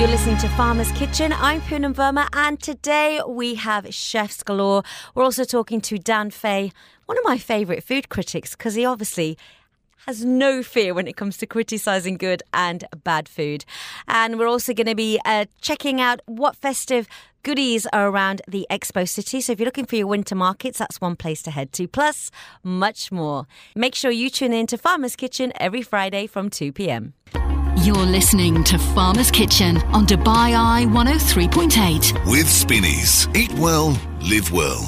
You're listening to Farmer's Kitchen. I'm Punam Verma, and today we have chefs galore. We're also talking to Dan Fay, one of my favourite food critics, because he obviously has no fear when it comes to criticizing good and bad food. And we're also going to be uh, checking out what festive goodies are around the Expo City. So if you're looking for your winter markets, that's one place to head to. Plus, much more. Make sure you tune in to Farmer's Kitchen every Friday from 2 p.m. You're listening to Farmer's Kitchen on Dubai Eye 103.8. With Spinneys. Eat well, live well.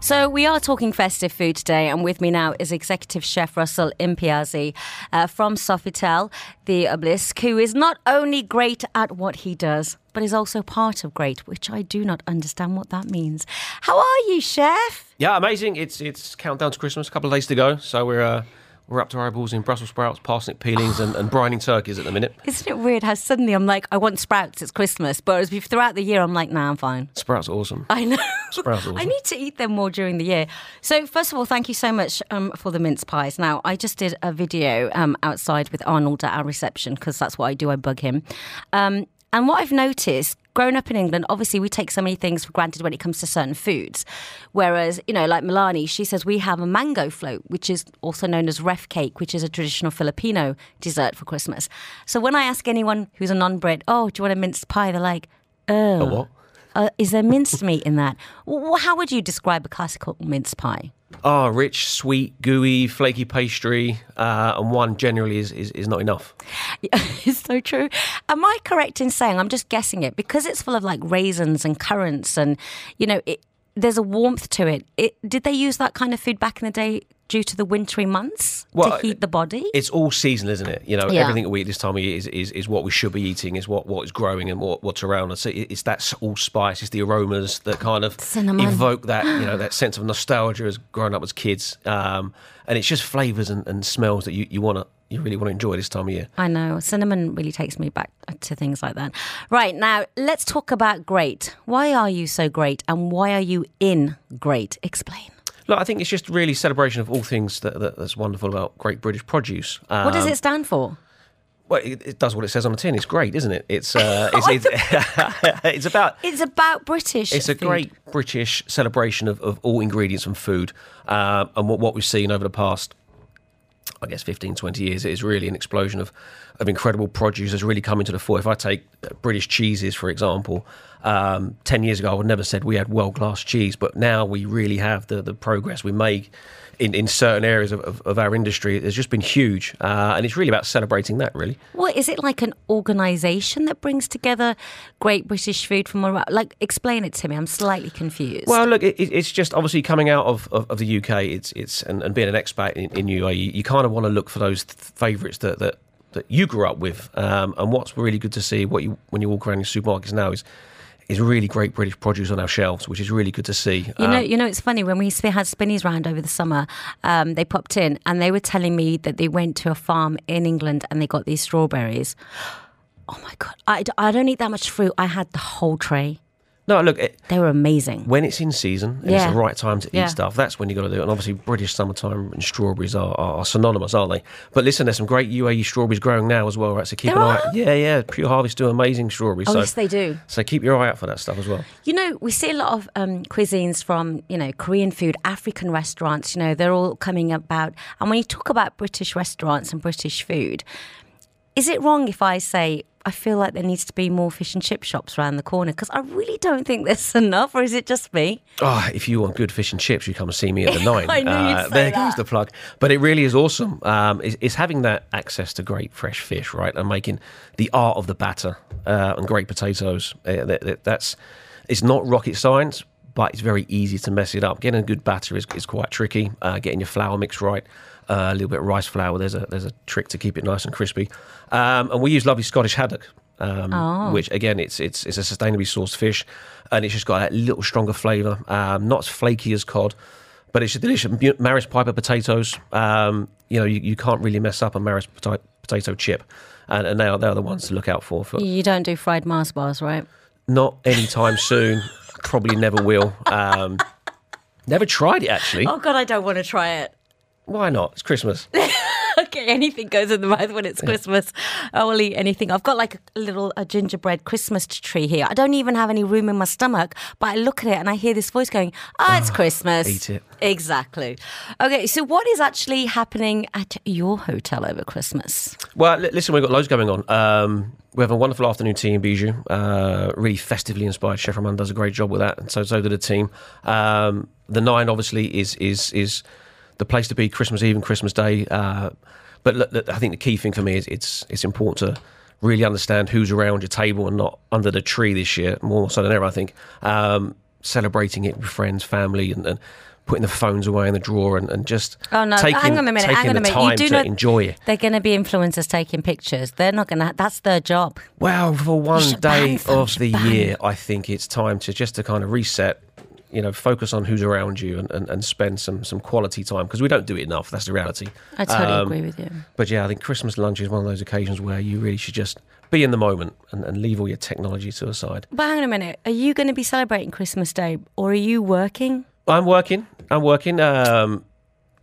So we are talking festive food today, and with me now is Executive Chef Russell Impiazzi uh, from Sofitel, the Obelisk, who is not only great at what he does, but is also part of great, which I do not understand what that means. How are you, Chef? Yeah, amazing. It's it's countdown to Christmas, a couple of days to go. So we're uh, we're up to our eyeballs in Brussels sprouts, parsnip peelings, and, and brining turkeys at the minute. Isn't it weird how suddenly I'm like, I want sprouts, it's Christmas, but as we throughout the year, I'm like, nah, I'm fine. Sprouts are awesome. I know. Sprouts are awesome. I need to eat them more during the year. So, first of all, thank you so much um, for the mince pies. Now, I just did a video um, outside with Arnold at our reception because that's what I do. I bug him. Um, and what I've noticed, growing up in England, obviously we take so many things for granted when it comes to certain foods. Whereas, you know, like Milani, she says we have a mango float, which is also known as ref cake, which is a traditional Filipino dessert for Christmas. So when I ask anyone who's a non-Brit, oh, do you want a minced pie? They're like, oh. Uh, is there minced meat in that? W- How would you describe a classical mince pie? Ah, rich, sweet, gooey, flaky pastry, uh, and one generally is, is, is not enough. it's so true. Am I correct in saying I'm just guessing it because it's full of like raisins and currants and you know it, there's a warmth to it. it. Did they use that kind of food back in the day due to the wintry months Well, to heat the body? It's all seasonal, isn't it? You know, Yeah. everything that we eat this time of year is, is, is what we should be eating, is what, what is growing and what, what's around us. It- It's that all spice, it's the aromas that kind of Cinnamon. evoke that, you know, that sense of nostalgia as growing up as kids. Um, and it's just flavours and, and smells that you, you want to, you really want to enjoy this time of year. I know cinnamon really takes me back to things like that. Right now, let's talk about great. Why are you so great, and why are you in great? Explain. Look, I think it's just really celebration of all things that, that that's wonderful about Great British Produce. Um, What does it stand for? Well, it, it does what it says on the tin. It's great, isn't it? It's uh, it's, it's, it's about It's about British. it's a food. great British celebration of, of all ingredients and food. Um, and what, what we've seen over the past, I guess, 15, 20 years, it is really an explosion of, of incredible produce that's really come into the fore. If I take uh, British cheeses, for example, um, 10 years ago, I would never said we had world class cheese, but now we really have the, the progress we make. In, in certain areas of, of, of our industry, has just been huge, uh, and it's really about celebrating that. Really, What is it like an organisation that brings together great British food from around? Like, explain it to me. I'm slightly confused. Well, look, it, it- it's just obviously coming out of, of, of the UK. It's it's and, and being an expat in, in UAE, you, kind of want to look for those th- favourites that, that that you grew up with. Um, and what's really good to see, what you when you walk around your supermarkets now is is really great British produce on our shelves, which is really good to see. You know, Um, you know, it's funny when we had Spinneys round over the summer. Um, they popped in and they were telling me that they went to a farm in England and they got these strawberries. Oh my god! I, I don't eat that much fruit. I had the whole tray. No, look, it, They were amazing. when it's in season and Yeah. it's the right time to eat Yeah. stuff, that's when you got to do it. And obviously, British summertime and strawberries are, are, are synonymous, aren't they? But listen, there's some great UAE strawberries growing now as well, right? So keep There an eye. are? Yeah, yeah, Pure Harvest do amazing strawberries. Oh so, yes, they do. so keep your eye out for that stuff as well. You know, we see a lot of um, cuisines from, you know, Korean food, African restaurants, you know, they're all coming about. And when you talk about British restaurants and British food, is it wrong if I say, I feel like there needs to be more fish and chip shops around the corner? Because I really don't think there's enough, or is it just me? Oh, if you want good fish and chips, you come and see me at the nine. Uh, I knew you'd say there that. goes the plug. But it really is awesome. Um, it's, it's having that access to great fresh fish, right, and making the art of the batter uh, and great potatoes. Uh, that, that- that's it's not rocket science, but it's very easy to mess it up. Getting a good batter is, is quite tricky. Uh, getting your flour mix right. A little bit of rice flour. There's a there's a trick to keep it nice and crispy, um, and we use lovely Scottish haddock, um, Oh. which again it's it's it's a sustainably sourced fish, and it's just got that little stronger flavour. Um, not as flaky as cod, but it's delicious. Maris Piper potatoes. Um, you know you, you can't really mess up a Maris pota- potato chip, and, and they are they are the ones to look out for. For You don't do fried Mars bars, right? not anytime soon. Probably never will. Um, never tried it actually. Oh, God, I don't want to try it. Why not? It's Christmas. Okay, anything goes in the mouth when it's Christmas. I will eat anything. I've got like a little a gingerbread Christmas tree here. I don't even have any room in my stomach, but I look at it and I hear this voice going, "Ah, it's Christmas." eat it. Exactly. Okay, so what is actually happening at your hotel over Christmas? Well, li- listen, we've got loads going on. Um, we have a wonderful afternoon tea in Bijou. Uh, really festively inspired. Chef Roman does a great job with that, and so so did the team. Um, the nine obviously is is is the place to be Christmas Eve and Christmas Day. Uh, but look, look, I think the key thing for me is it's it's important to really understand who's around your table and not under the tree this year more so than ever. I think um, celebrating it with friends, family, and, and putting the phones away in the drawer and, and just Oh no! taking, hang on a minute. Hang on the a minute. you do know enjoy it. They're going to be influencers taking pictures. They're not going to. That's their job. Well, for one day of the year, I think it's time to just to kind of reset. You know, focus on who's around you and, and, and spend some some quality time because we don't do it enough. That's the reality. I totally Um, agree with you. But yeah, I think Christmas lunch is one of those occasions where you really should just be in the moment and, and leave all your technology to the side. But hang on a minute. Are you going to be celebrating Christmas Day or are you working? I'm working. I'm working. Um,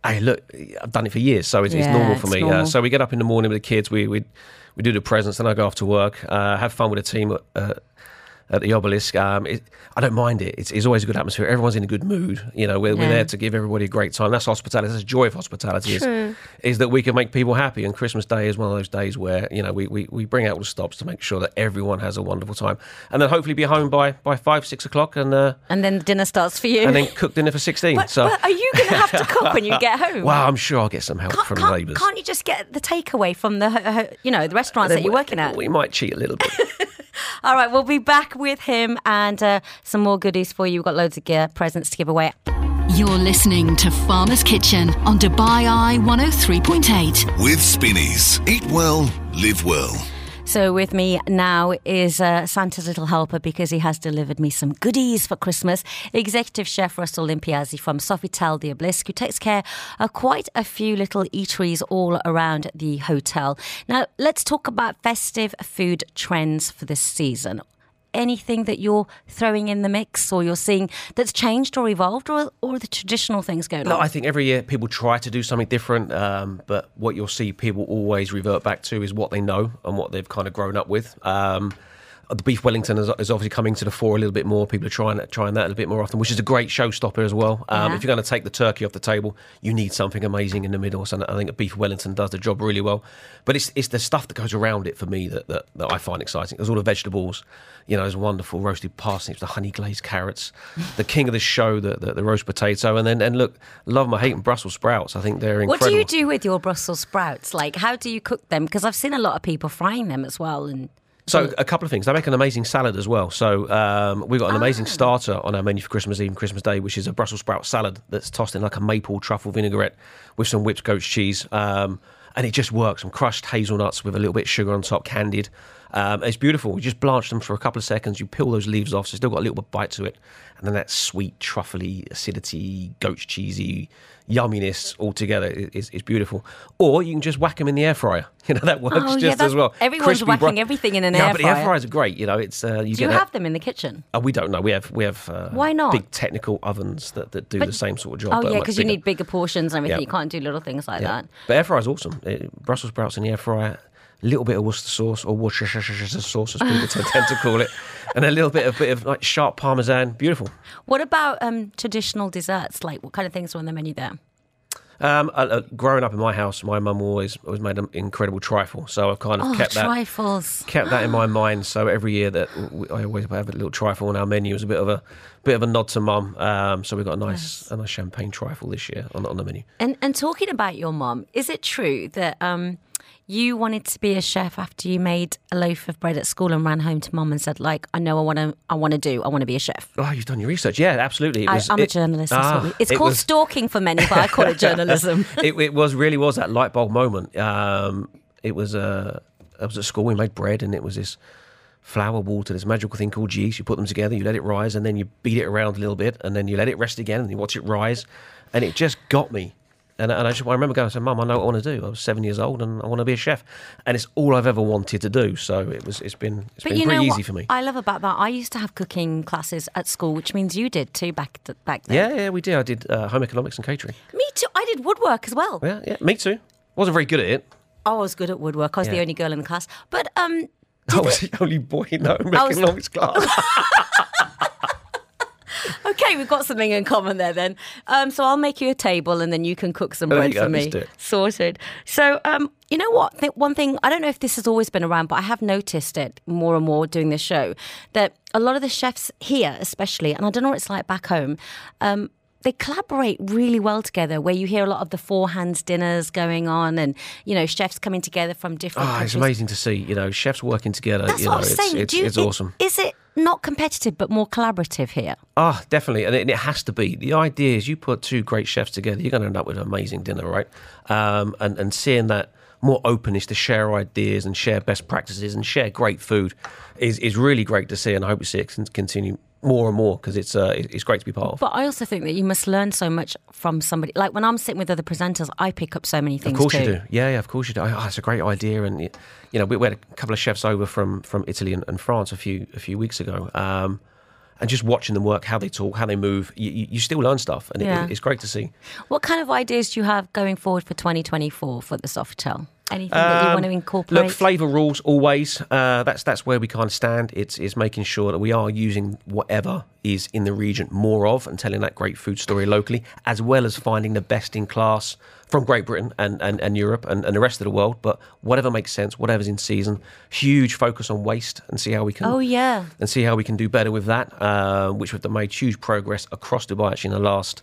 hey, look, I've done it for years, so it's, it's normal for it's me. normal. Uh, so we get up in the morning with the kids. We we we do the presents, then I go off to work. Uh, have fun with the team. Uh, at the obelisk, um, it, I don't mind it. It's, it's always a good atmosphere. Everyone's in a good mood. You know, we're, we're there to give everybody a great time. That's hospitality. That's the joy of hospitality. Is, is that we can make people happy. And Christmas Day is one of those days where you know we, we, we bring out all the stops to make sure that everyone has a wonderful time, and then hopefully be home by, by five six o'clock and uh, And then dinner starts for you. and then cook dinner for sixteen. but, so but are you going to have to cook when you get home? well, I'm sure I'll get some help Can't, from neighbours. can't you just get the takeaway from the you know the restaurants that you're working at? We might cheat a little bit. All right, we'll be back with him and uh, some more goodies for you. We've got loads of gear presents to give away. You're listening to Farmer's Kitchen on Dubai Eye 103.8. With Spinneys. Eat well, live well. So with me now is uh, Santa's little helper because he has delivered me some goodies for Christmas. Executive Chef Russell Impiazzi from Sofitel the Obelisk, who takes care of quite a few little eateries all around the hotel. Now let's talk about festive food trends for this season. Anything that you're throwing in the mix, or you're seeing that's changed or evolved, or or the traditional things going No, on? I think every year people try to do something different, um, but what you'll see people always revert back to is what they know and what they've kind of grown up with. Um, the beef Wellington is, is obviously coming to the fore a little bit more. People are trying trying that a little bit more often, which is a great showstopper as well. Um, Yeah. If you're going to take the turkey off the table, you need something amazing in the middle. So I think a beef Wellington does the job really well. But it's it's the stuff that goes around it for me that, that, that I find exciting. There's all the vegetables, you know, there's wonderful roasted parsnips, the honey glazed carrots, the king of the show, the, the, the roast potato, and then and look, love my hating Brussels sprouts. I think they're incredible. What do you do with your Brussels sprouts? Like, how do you cook them? Because I've seen a lot of people frying them as well. And So a couple of things. They make an amazing salad as well. So um, we've got an Ah. amazing starter on our menu for Christmas Eve and Christmas Day, which is a Brussels sprout salad that's tossed in like a maple truffle vinaigrette with some whipped goat's cheese. Um, and it just works. Some crushed hazelnuts with a little bit of sugar on top, candied. Um, it's beautiful. You just blanch them for a couple of seconds. You peel those leaves off, so it's still got a little bit of bite to it, and then that sweet truffly acidity, goat's cheesy yumminess all together is, is beautiful. Or you can just whack them in the air fryer. You know that works Oh, just that's- as well. everyone's Crispy whacking bro- everything in an air fryer. yeah, air but the air fryer. fryers are great. You know, it's uh, you do you that- have them in the kitchen? Oh, we don't know. We have we have uh, Why not? big technical ovens that, that do But- the same sort of job. Oh, but yeah, because you need bigger portions and everything. Yeah. You can't do little things like Yeah. that. But air fryer's awesome. Uh, Brussels sprouts in the air fryer, little bit of Worcester sauce or Worcestershire sauce, as people tend to call it, and a little bit of bit of like sharp parmesan. Beautiful. What about um, traditional desserts? Like, what kind of things are on the menu there? Um, uh, growing up in my house, my mum always always made an incredible trifle, so I've kind of Oh, kept that trifles. kept that in my mind. So every year that we, I always have a little trifle on our menu as a bit of a bit of a nod to mum. Um, so we've got a nice a nice champagne trifle this year on, on the menu. And and talking about your mom, is it true that um, you wanted to be a chef after you made a loaf of bread at school and ran home to mum and said, like, I know I want to, I want to do, I want to be a chef. Oh, you've done your research. Yeah, absolutely. It I, was- I'm a journalist. Ah, it's it called was- stalking for many, but I call it journalism. it, it was really was that light bulb moment. Um, it was uh, I was at school. We made bread, and it was this flour water, this magical thing called yeast. You put them together, you let it rise, and then you beat it around a little bit, and then you let it rest again, and you watch it rise, and it just got me. And, and I just I remember going, I said, "Mum, I know what I want to do. I was seven years old, and I want to be a chef, and it's all I've ever wanted to do. So it was. It's been. It's But been pretty easy for me. I love about that? I used to have cooking classes at school, which means you did too back back then. yeah, yeah, we did. I did uh, home economics and catering. Me too. I did woodwork as well. Yeah, yeah, me too. Wasn't very good at it. I was good at woodwork. I was the only girl in the class. But um, I was the only boy in the was- economics class. okay, we've got something in common there then. Um, so I'll make you a table and then you can cook some There bread for me. let's do it. Sorted. So, um, you know what? One thing, I don't know if this has always been around, but I have noticed it more and more doing this show that a lot of the chefs here, especially, and I don't know what it's like back home, um, they collaborate really well together where you hear a lot of the four hands dinners going on and you know chefs coming together from different Ah, it's amazing to see. You know, chefs working together. That's you know, what I was it's, saying. it's, Do you, it's awesome. Is it not competitive but more collaborative here? Ah, definitely, and it, has to be. The idea is you put two great chefs together, you're going to end up with an amazing dinner, right? Um, and and seeing that more openness to share ideas and share best practices and share great food is is really great to see, and I hope we see it con- continue more and more because it's uh, it's great to be part of. But I also think that you must learn so much from somebody. Like when I'm sitting with other presenters, I pick up so many things Of course too. you do. Yeah, yeah, of course you do. Oh, it's a great idea, and you know, we, we had a couple of chefs over from from Italy and, and France a few a few weeks ago, um, and just watching them work, how they talk, how they move, you, you still learn stuff, and Yeah. it, it's great to see. What kind of ideas do you have going forward for 2024 for the Sofitel? Anything that you want to incorporate? Um, Look, flavour rules always. Uh, that's that's where we kind of stand. It's is making sure that we are using whatever is in the region more of and telling that great food story locally, as well as finding the best in class from Great Britain and, and, and Europe and, and the rest of the world. But whatever makes sense, whatever's in season. Huge focus on waste and see how we can. oh yeah. and see how we can do better with that, uh, which we've made huge progress across Dubai actually in the last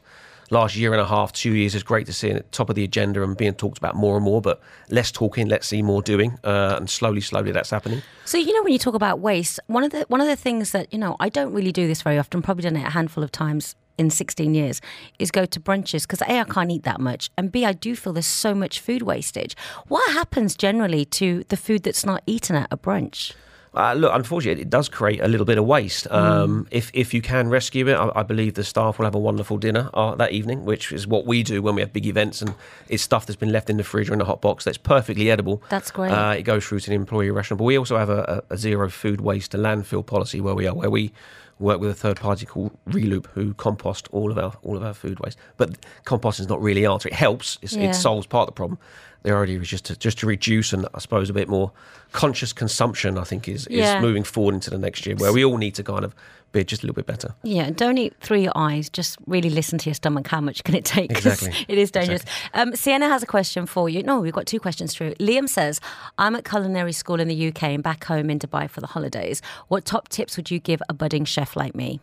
last year and a half, two years. is great to see at top of the agenda and being talked about more and more, but less talking, let's see more doing, uh, and slowly, slowly that's happening. So you know when you talk about waste, one of the one of the things that you know I don't really do this very often. Probably done it a handful of times in 16 years. Is go to brunches because a I can't eat that much, and b I do feel there's so much food wastage. What happens generally to the food that's not eaten at a brunch? Uh, look, unfortunately, it does create a little bit of waste. Um, if if you can rescue it, I, I believe the staff will have a wonderful dinner uh, that evening, which is what we do when we have big events, and it's stuff that's been left in the fridge or in the hot box that's perfectly edible. That's great. Uh, it goes through to the employee restaurant, but we also have a, a, a zero food waste to landfill policy where we are, where we work with a third party called Reloop who compost all of our all of our food waste. But composting is not really answer. It helps. It's, Yeah. It solves part of the problem. The idea is just to just to reduce and I suppose a bit more conscious consumption. I think is is Yeah. moving forward into the next year where we all need to kind of be just a little bit better. Yeah, don't eat through your eyes. Just really listen to your stomach. How much can it take? Exactly. It is dangerous. Um, Sienna has a question for you. No, we've got two questions through. Liam says, I'm at culinary school in the UK and back home in Dubai for the holidays. What top tips would you give a budding chef like me?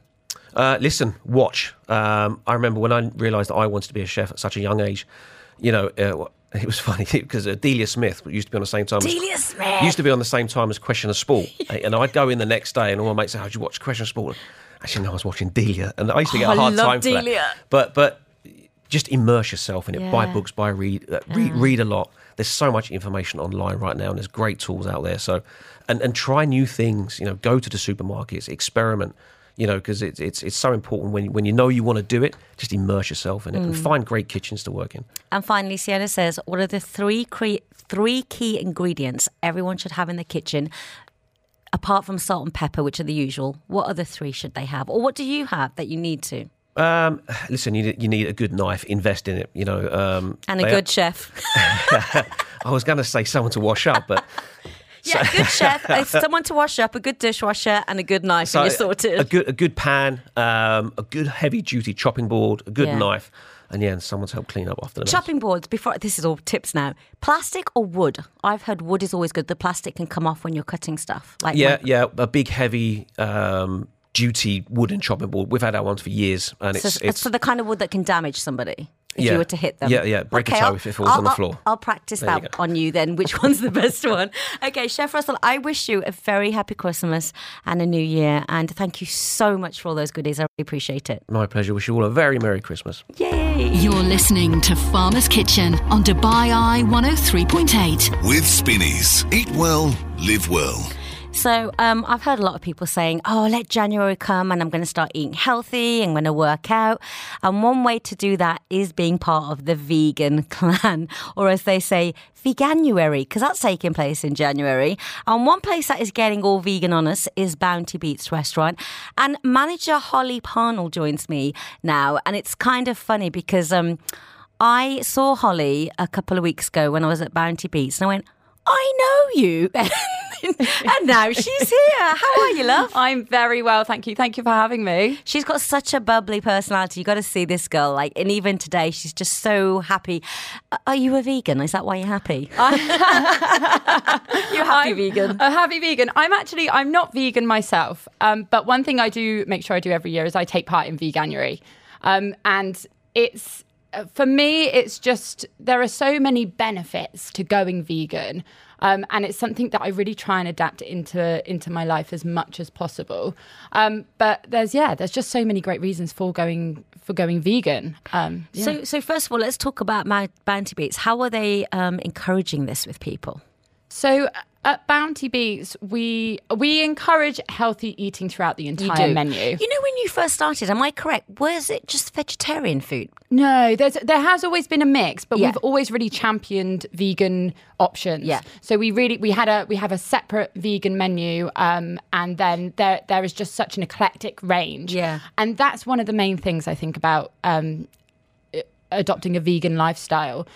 Uh, listen, watch. Um, I remember when I realised that I wanted to be a chef at such a young age. You know, uh, it was funny because uh, Delia Smith used to be on the same time. as- Delia Smith! used to be on the same time as Question of Sport, and I'd go in the next day, and all my mates say, "How did you watch Question of Sport?" Actually, no, I was watching Delia, and I used to get Oh, a hard time for Delia. that. But but just immerse yourself in it. Buy books, buy read, uh, read, read a lot. There's so much information online right now, and there's great tools out there. So, and and try new things. You know, go to the supermarkets, experiment. You know, because it's it's it's so important when when you know you want to do it, just immerse yourself in it Mm. and find great kitchens to work in. And finally, Sienna says, what are the three cre- three key ingredients everyone should have in the kitchen? Apart from salt and pepper, which are the usual, what other three should they have? Or what do you have that you need to? Um, listen, you need, you need a good knife. Invest in it. You know, um, And a good chef. I was going to say someone to wash up, but Yeah, a good chef, uh, someone to wash up, a good dishwasher, and a good knife, and you're sorted. a good a good pan, um, a good heavy duty chopping board, a good Yeah. knife, and yeah, and someone to help clean up after the mess. Chopping boards, before this is all tips now. Plastic or wood? I've heard wood is always good. The plastic can come off when you're cutting stuff. Like Yeah, my- yeah, a big heavy um, duty wooden chopping board. We've had our ones for years, and So, it's it's so the kind of wood that can damage somebody if Yeah. you were to hit them. Yeah, yeah, break a toe if it falls I'll- on the I'll- floor. I'll practice There that go. on you then. Which one's the best one? Okay, Chef Russell, I wish you a very happy Christmas and a new year, and thank you so much for all those goodies. I really appreciate it. my pleasure. Wish you all a very merry Christmas. Yay! You're listening to Farmer's Kitchen on Dubai Eye 103.8. With Spinneys. Eat well, live well. So um, I've heard a lot of people saying, "Oh, let January come, and I'm going to start eating healthy. I'm going to work out." And one way to do that is being part of the vegan clan, or as they say, veganuary, because that's taking place in January. And one place that is getting all vegan on us is Bounty Beets restaurant, and manager Holly Parnell joins me now, and it's kind of funny because. Um, I saw Holly a couple of weeks ago when I was at Bounty Beets, and I went, I know you. and now she's here. How are you, love? I'm very well, thank you. Thank you for having me. She's got such a bubbly personality. You got to see this girl. Like, and even today, she's just so happy. Are you a vegan? Is that why you're happy? you're happy I'm vegan. A happy vegan. I'm actually I'm not vegan myself, um, but one thing I do make sure I do every year is I take part in Veganuary, um, and it's for me it's just there are so many benefits to going vegan. Um, and it's something that I really try and adapt into into my life as much as possible. Um, but there's yeah, there's just so many great reasons for going for going vegan. Um, yeah. So, so first of all, let's talk about my Bounty Beets. How are they um, encouraging this with people? So at Bounty Beets, we we encourage healthy eating throughout the entire menu. You know, when you first started, am I correct? Was it just vegetarian food? No, there's there has always been a mix, but Yeah. we've always really championed vegan options. Yeah. So we really we had a we have a separate vegan menu, um, and then there there is just such an eclectic range. Yeah. And that's one of the main things I think about um, adopting a vegan lifestyle.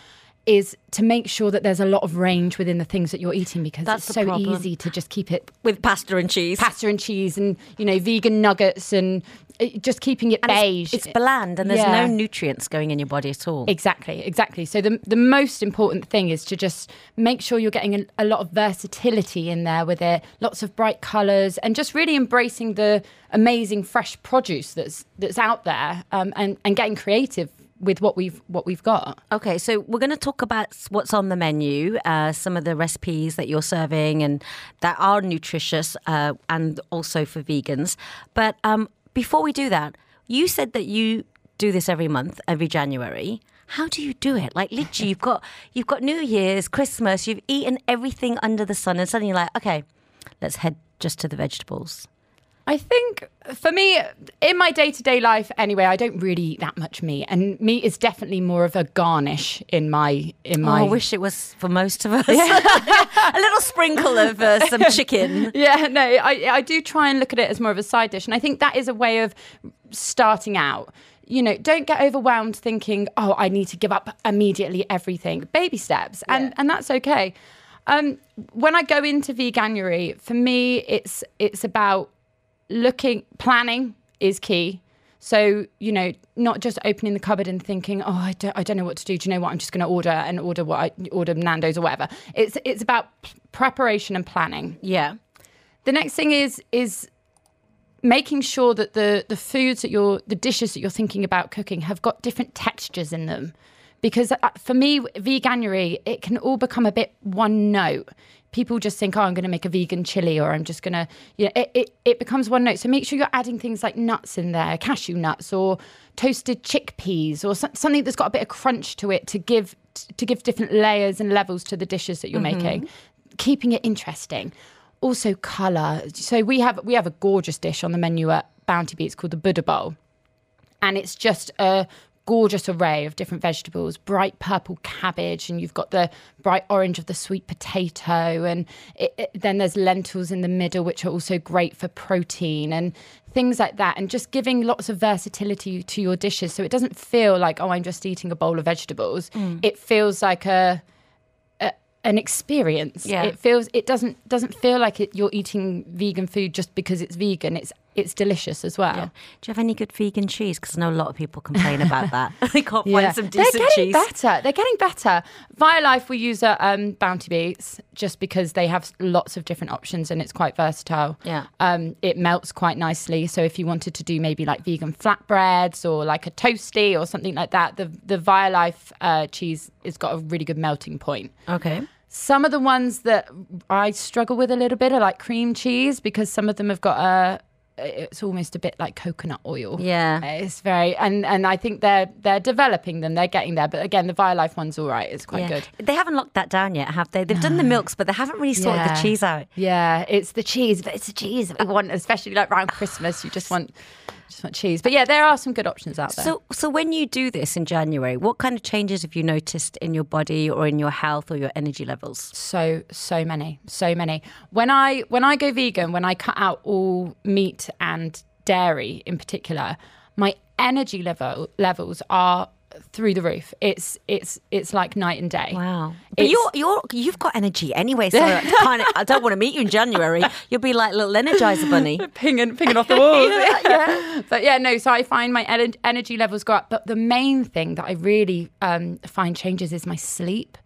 Is to make sure that there's a lot of range within the things that you're eating because That's it's so problem. easy to just keep it With pasta and cheese. pasta and cheese and you know vegan nuggets and uh, just keeping it And it's- beige. It's, bland and there's Yeah. no nutrients going in your body at all. Exactly, exactly. So the the most important thing is to just make sure you're getting a, a lot of versatility in there with it, lots of bright colours, and just really embracing the amazing fresh produce that's that's out there, um, and and getting creative with what we've what we've got. Okay, so we're going to talk about what's on the menu, uh, some of the recipes that you're serving and that are nutritious uh, and also for vegans. But um, before we do that, you said that you do this every month, every January. How do you do it? Like literally, you've got you've got New Year's, Christmas, you've eaten everything under the sun, and suddenly you're like, okay, let's head just to the vegetables. I think for me, in my day to day life, anyway, I don't really eat that much meat, and meat is definitely more of a garnish in my in my. Oh, I wish it was for most of us. a little sprinkle of uh, some chicken. Yeah, no, I, I do try and look at it as more of a side dish. And I think that is a way of starting out. You know, don't get overwhelmed thinking, oh, I need to give up immediately everything. Baby steps. And, and that's okay. Um, when I go into veganuary, for me, it's it's about looking, planning is key. So, you know, not just opening the cupboard and thinking, oh, I don't, I don't know what to do. Do you know what? I'm just going to order and order what I order Nando's or whatever. It's it's about p- preparation and planning. Yeah. The next thing is is making sure that the the foods that you're the dishes that you're thinking about cooking have got different textures in them because uh, for me veganuary it can all become a bit one note people just think oh i'm going to make a vegan chili or i'm just going to you know it, it, it becomes one note. So make sure you're adding things like nuts in there cashew nuts or toasted chickpeas or so, something that's got a bit of crunch to it to give to give different layers and levels to the dishes that you're mm-hmm. making. Keeping it interesting. Also color so we have we have a gorgeous dish on the menu at bounty beets called the buddha bowl. And it's just a gorgeous array of different vegetables bright purple cabbage and you've got the bright orange of the sweet potato and it, it- then there's lentils in the middle which are also great for protein and things like that and just giving lots of versatility to your dishes so it doesn't feel like oh i'm just eating a bowl of vegetables mm. it feels like a an experience. Yeah. It feels it doesn't doesn't feel like it, you're eating vegan food just because it's vegan. It's it's delicious as well. Yeah. Do you have any good vegan cheese? Because I know a lot of people complain about that. they can't Yeah. find some decent They're getting cheese. better. They're getting better. Violife we use at um, Bounty Beets just because they have lots of different options and it's quite versatile. Yeah. Um, it melts quite nicely. So if you wanted to do maybe like vegan flatbreads or like a toasty or something like that, the the Violife uh, cheese has got a really good melting point. Okay. Some of the ones that I struggle with a little bit are like cream cheese because some of them have got a. It's almost a bit like coconut oil. Yeah. Uh, it's very and and I think they're they're developing them. They're getting there, but again, the Violife one's all right. It's quite yeah. good. They haven't locked that down yet, have they? They've done the milks, but they haven't really sorted the cheese out. Yeah, it's the cheese, but it's the cheese we want, especially like around Christmas. You just want just want cheese. But yeah, there are some good options out there. So, so when you do this in January, what kind of changes have you noticed in your body or in your health or your energy levels? so so many so many when i when i go vegan when i cut out all meat and dairy in particular my energy level levels are through the roof. It's it's it's like night and day. Wow. But It's- you're you're you've got energy anyway, so kind of I don't want to meet you in January. You'll be like little energizer bunny. pinging pinging off the walls. But yeah, no. So I find my ener- energy levels go up. But the main thing that I really um, find changes is my sleep.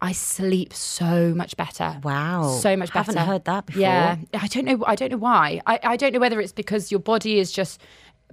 I sleep so much better. Wow. so much better. Haven't heard that before. Yeah, I don't know. I don't know why. I, I don't know whether it's because your body is just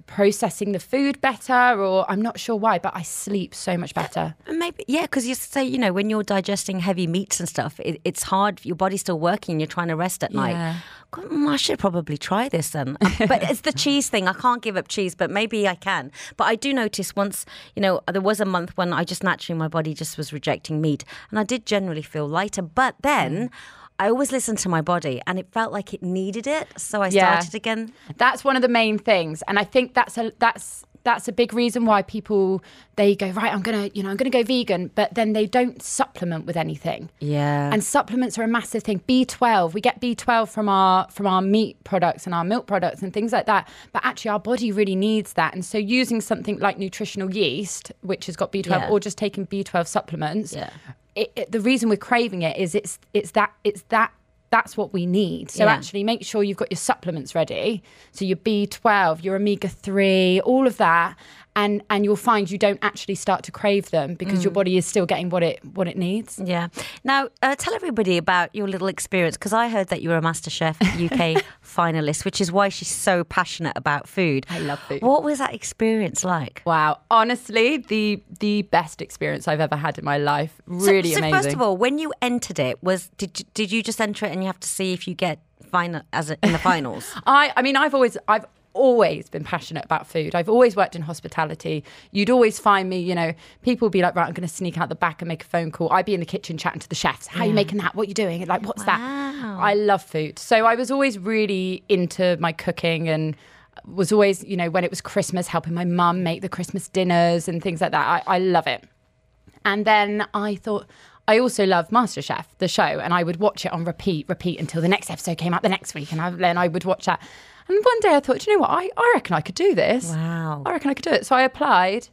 processing the food better, or I'm not sure why. But I sleep so much better. Maybe yeah, because you say you know when you're digesting heavy meats and stuff, it, it's hard. Your body's still working. You're trying to rest at Yeah. night. God, mm, I should probably try this then. Um, but it's the cheese thing. I can't give up cheese, but maybe I can. But I do notice once, you know, there was a month when I just naturally my body just was rejecting meat, and I did generally feel lighter. But then. I always listened to my body, and it felt like it needed it, so I Yeah. started again. That's one of the main things, and I think that's a that's that's a big reason why people they go right. I'm gonna you know I'm gonna go vegan, but then they don't supplement with anything. Yeah, And supplements are a massive thing. B12, we get B12 from our from our meat products and our milk products and things like that. But actually, our body really needs that. And so, using something like nutritional yeast, which has got B12, Yeah. or just taking B12 supplements, Yeah. it, it, the reason we're craving it is it's it's that it's that that's what we need. So Yeah. actually, make sure you've got your supplements ready. So your B12, your omega three, all of that. And, and you'll find you don't actually start to crave them because Mm. your body is still getting what it what it needs. Yeah. Now, uh, tell everybody about your little experience because I heard that you were a MasterChef UK finalist, which is why she's so passionate about food. I love food. What was that experience like? Wow, honestly, the the best experience I've ever had in my life. So- Really so, amazing. first of all, when you entered it, was did you, did you just enter it and you have to see if you get final as in the finals? I I mean, I've always I've always been passionate about food. I've always worked in hospitality. You'd always find me, you know, people would be like, right, I'm going to sneak out the back and make a phone call. I'd be in the kitchen chatting to the chefs. How are you making that? What are you doing? Like, what's that? I love food. So I was always really into my cooking and was always, you know, when it was Christmas, helping my mum make the Christmas dinners and things like that. I, I love it. And then I thought, I also love MasterChef, the show, and I would watch it on repeat, repeat until the next episode came out the next week. And I, then I would watch that. And one day I thought, "Do you know what? I, I reckon I could do this. Wow. I reckon I could do it. So I applied.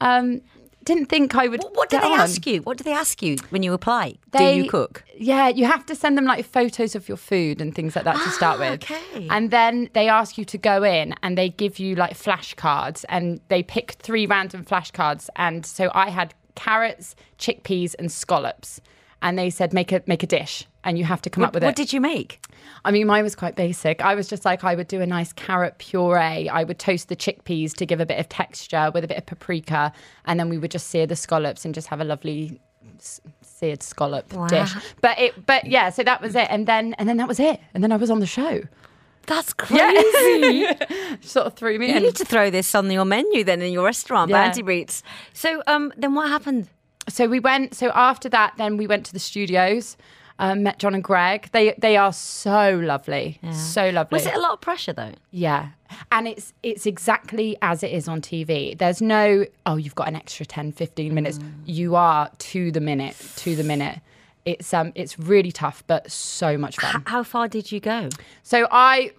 Um, didn't think I would. What, what did they on. ask you? What do they ask you when you apply? They- do you cook? Yeah, you have to send them like photos of your food and things like that to start Ah, with. okay. And then they ask you to go in and they give you like flashcards and they pick three random flashcards. And so I had carrots, chickpeas, and scallops. And they said make a make a dish and you have to come What, up with what it. What did you make? I mean, mine was quite basic. I was just like, I would do a nice carrot puree. I would toast the chickpeas to give a bit of texture with a bit of paprika. And then we would just sear the scallops and just have a lovely seared scallop dish. But it, but yeah, so that was it. And then, and then that was it. And then I was on the show. That's crazy. Sort of threw me You in. need to throw this on your menu then in your restaurant, Yeah. Bounty Breeds. So, um, then what happened? So we went, so after that, then we went to the studios. Um, met John and Gregg. They they are so lovely, so lovely. Was it a lot of pressure though? Yeah. And it's it's exactly as it is on TV. There's no oh you've got an extra 10 15 minutes. You are to the minute, to the minute. It's um it's really tough but so much fun. How far did you go? So I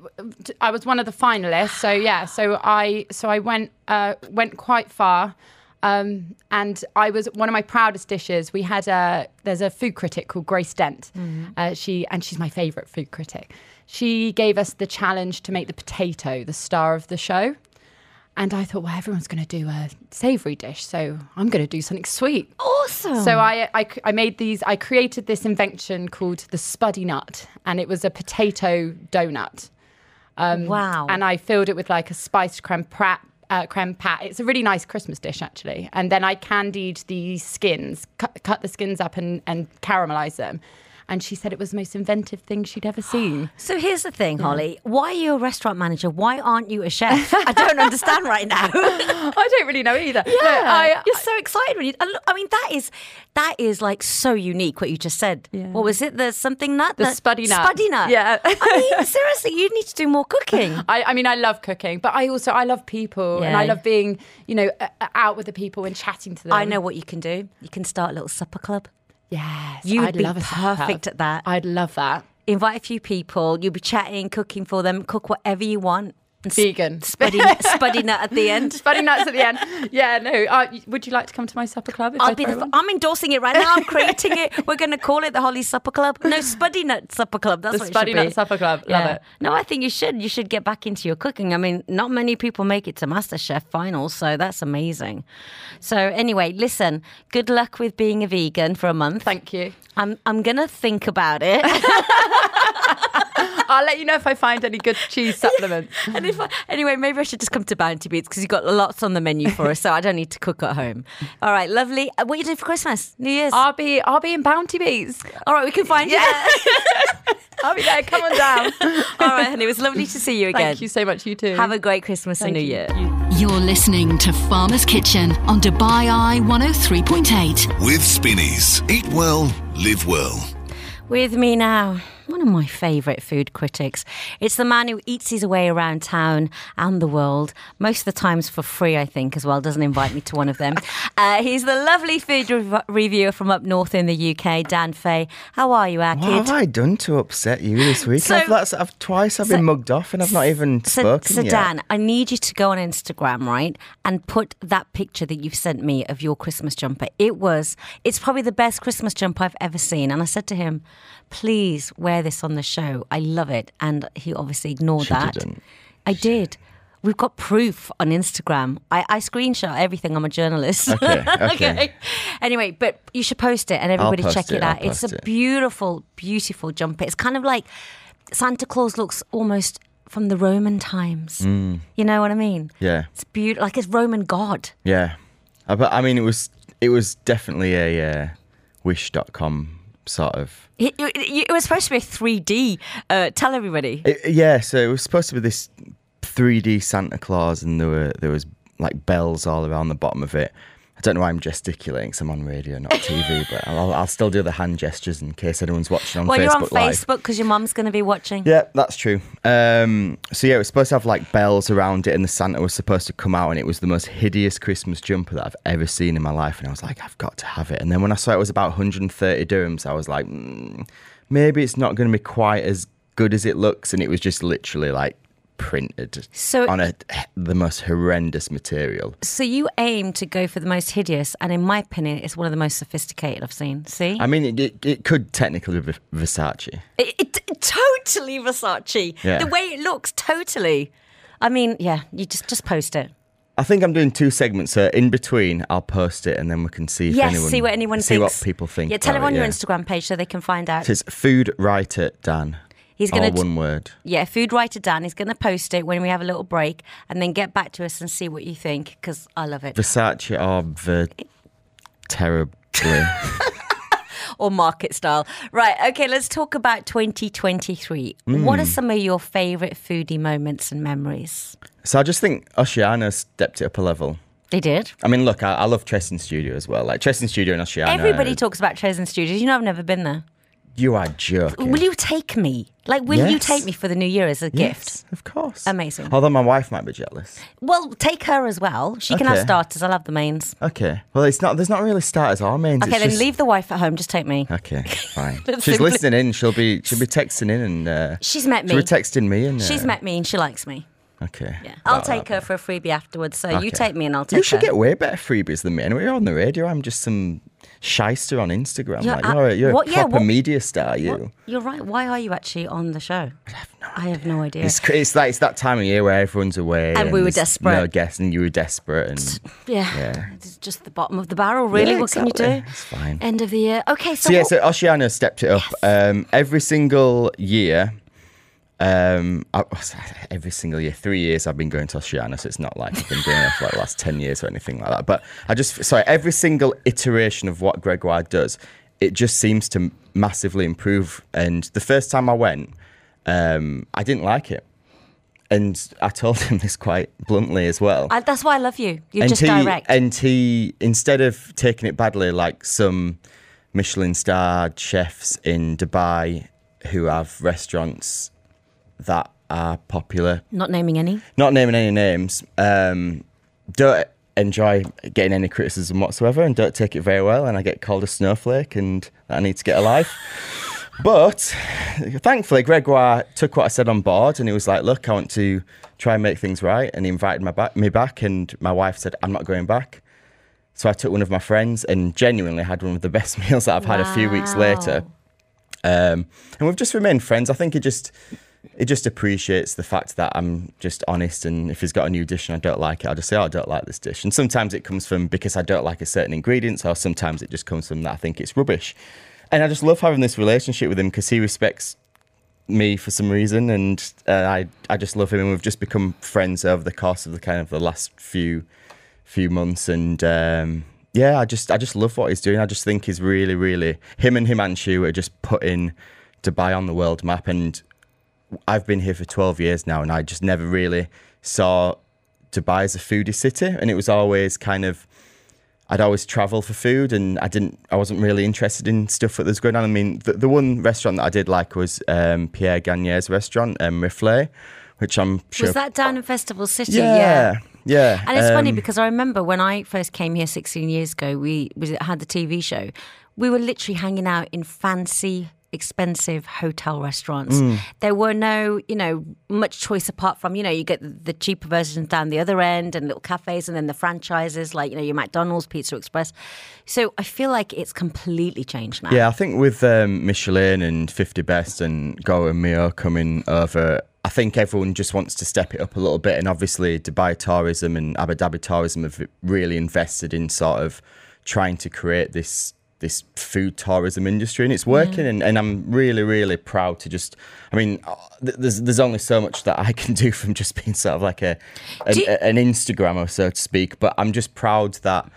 I was one of the finalists. So yeah, so I so I went uh went quite far. Um, and I was one of my proudest dishes. We had a there's a food critic called Grace Dent. Uh, she and she's my favorite food critic. She gave us the challenge to make the potato the star of the show. And I thought, well, everyone's going to do a savory dish, so I'm going to do something sweet. Awesome. So I, I, I made these, I created this invention called the Spuddy Nut, and it was a potato donut. Um, Wow. And I filled it with like a spiced creme pat. Uh, creme pat. It's a really nice Christmas dish, actually. And then I candied the skins, cut, cut the skins up and, and caramelized them. And she said it was the most inventive thing she'd ever seen. So here's the thing, Holly. Why are you a restaurant manager? Why aren't you a chef? I don't understand right now. I don't really know either. Yeah, No, I, you're so excited when you. I look- I mean, that is that is like so unique. What you just said. Yeah. What was it? The something nut. The spuddy nut. Spuddy nut. Yeah. I mean, seriously, you need to do more cooking. I, I mean, I love cooking, but I also I love people, and I love being, you know, out with the people and chatting to them. I know what you can do. You can start a little supper club. Yes, You'd I'd be love perfect at that. I'd love that. Invite a few people. You'll be chatting, cooking for them. Cook whatever you want. Vegan. Spuddy, spuddy nut at the end. Spuddy nuts at the end. Yeah, no. Uh, would you like to come to my supper club? I'll be the? I'm endorsing it right now. I'm creating it. We're going to call it the Holly Supper Club. No, Spuddy Nut Supper Club. That's The what it Spuddy should Nut be. Supper Club. Love Yeah. it. No, I think you should. You should get back into your cooking. I mean, not many people make it to MasterChef finals, so that's amazing. So anyway, listen. Good luck with being a vegan for a month. Thank you. I'm I'm gonna think about it. I'll let you know if I find any good cheese supplements. and if I, anyway, maybe I should just come to Bounty Beets because you've got lots on the menu for us, so I don't need to cook at home. All right, lovely. Uh, What are you doing for Christmas? New Year's? I'll be I'll be in Bounty Beets. All right, we can find you. there. I'll be there. Come on down. All right, honey. It was lovely to see you again. Thank you so much. You too. Have a great Christmas and New you. Year. You're listening to Farmer's Kitchen on Dubai Eye 103.8. With Spinneys. Eat well, live well. With me now, one of my favourite food critics. It's the man who eats his way around town and the world, most of the times for free, I think, as well. Doesn't invite me to one of them. Uh, he's the lovely food rev- reviewer from up north in the UK, Dan Fay. How are you, our What kid? have I done to upset you this week? So- I've, that's, I've twice I've so- been mugged off and I've not even So, spoken so yet. Dan, I need you to go on Instagram, right, and put that picture that you've sent me of your Christmas jumper. It was, it's probably the best Christmas jumper I've ever seen. And I said to him, please wear this on the show. I love it. And he obviously ignored She that. didn't. I did. We've got proof on Instagram. I, I screenshot everything. I'm a journalist. Okay, okay. Anyway, but you should post it and everybody check it, it out. It's a it. beautiful, beautiful jumper. It's kind of like Santa Claus looks almost from the Roman times. Mm. You know what I mean? Yeah, It's beautiful, like it's Roman god. yeah. I, but I mean, it was it was definitely a uh, Wish.com sort of. It, it, it was supposed to be a 3D. Uh, tell everybody. It, yeah, so it was supposed to be this 3D Santa Claus, and there were there was like bells all around the bottom of it. I don't know why I'm gesticulating 'cause I'm on radio, not TV, but I'll, I'll still do the hand gestures in case anyone's watching on Facebook. well, Facebook you're on. Facebook because your mum's going to be watching. Yeah, that's true. Um, so yeah, it was supposed to have like bells around it, and the Santa was supposed to come out, and it was the most hideous Christmas jumper that I've ever seen in my life. And I was like, I've got to have it. And then when I saw it was about 130 dirhams, I was like, mm, maybe it's not going to be quite as good as it looks. And it was just literally like printed So- on a the most horrendous material. So you aim to go for the most hideous, and in my opinion, it's one of the most sophisticated I've seen. See? I mean, it, it, it could technically be Versace. It, it, totally Versace. Yeah. The way it looks, totally. I mean, yeah, you just just post it. I think I'm doing two segments. So in between, I'll post it, and then we can see if yes, anyone see what anyone see thinks. what people think. Yeah, tell them on it, your yeah. Instagram page so they can find out. It is food writer Dan. He's oh, gonna all d- one word. Yeah, food writer Dan is going to post it when we have a little break, and then get back to us and see what you think because I love it. Versace or the terribly. or market style. Right. Okay. Let's talk about 2023. Mm. What are some of your favorite foodie moments and memories? so I just think Ossiano stepped it up a level. They did. I mean, look, I, I love Trèsind Studio as well. Like Trèsind Studio and Ossiano. Everybody talks about Trèsind Studios. You know, I've never been there. You are joking. Will you take me? Like, will you take me for the new year as a gift? Yes, of course. Amazing. Although my wife might be jealous. Well, take her as well. She can have starters. I'll have the mains. Okay. Well, it's not. There's not really starters or mains. Okay, then just- leave the wife at home. Just take me. Okay, fine. She's simply- listening in. She'll be. She'll be texting in and. Uh, She's met me. She'll be texting me and. Uh, She's met me and she likes me. Okay. Yeah, I'll Well, take her for a freebie afterwards. So you take me and I'll take her. You should her. get way better freebies than me. Anyway, you're on the radio. I'm just some shyster on Instagram. You're like, you're a, you're what- a yeah, proper what- media star. You. What? You're right. Why are you actually on the show? I have no idea. It's, cra- it's like it's that time of year where everyone's away And we were desperate. No guests, and you were desperate, and Yeah. Yeah. It's just the bottom of the barrel, really. Yeah, what can you do? It's fine. End of the year. Okay, so, so yeah. So Ossiano stepped it up. Um, every single year. Um, I, every single year, three years I've been going to Ossiano, so it's not like I've been doing it for like the last ten years or anything like that. But I just sorry, every single iteration of what Gregoire does, it just seems to massively improve. And the first time I went, um, I didn't like it, and I told him this quite bluntly as well. I, that's why I love you. You're and just he, direct. And he, instead of taking it badly, like some Michelin starred chefs in Dubai who have restaurants that are popular, Not naming any. not naming any names, um, don't enjoy getting any criticism whatsoever and don't take it very well. And I get called a snowflake and I need to get a life. But thankfully, Gregoire took what I said on board, and he was like, "Look, I want to try and make things right," and he invited my back, me back, and my wife said, "I'm not going back." So I took one of my friends and genuinely had one of the best meals that I've had a few weeks later. Um, and we've just remained friends. I think it just it just appreciates the fact that I'm just honest. And if he's got a new dish and I don't like it, I'll just say, oh, I don't like this dish. And sometimes it comes from because I don't like a certain ingredient, or sometimes it just comes from that I think it's rubbish. And I just love having this relationship with him because he respects me for some reason, and uh, I I just love him, and we've just become friends over the course of the kind of the last few few months, and. Um, yeah, I just I just love what he's doing. I just think he's really, really him and Himanshu are just putting Dubai on the world map. And I've been here for 12 years now, and I just never really saw Dubai as a foodie city. And it was always kind of, I'd always travel for food, and I didn't, I wasn't really interested in stuff that was going on. I mean, the, the one restaurant that I did like was um, Pierre Gagnaire's restaurant, um, Rifle, which I'm sure. Was that down in Festival City? Yeah. Yeah. And it's funny um, because I remember when I first came here 16 years ago, we we had the TV show. We were literally hanging out in fancy expensive hotel restaurants. Mm. There were no, you know, much choice apart from, you know, you get the cheaper versions down the other end and little cafes and then the franchises like, you know, your McDonald's, Pizza Express. So I feel like it's completely changed now. Yeah, I think with um, Michelin and 50 Best and Gault&Millau coming over, I think everyone just wants to step it up a little bit. And obviously, Dubai Tourism and Abu Dhabi Tourism have really invested in sort of trying to create this this food tourism industry and it's working and, and I'm really really proud to just I mean uh, there's there's only so much that I can do from just being sort of like a an, you- an Instagrammer so to speak but I'm just proud that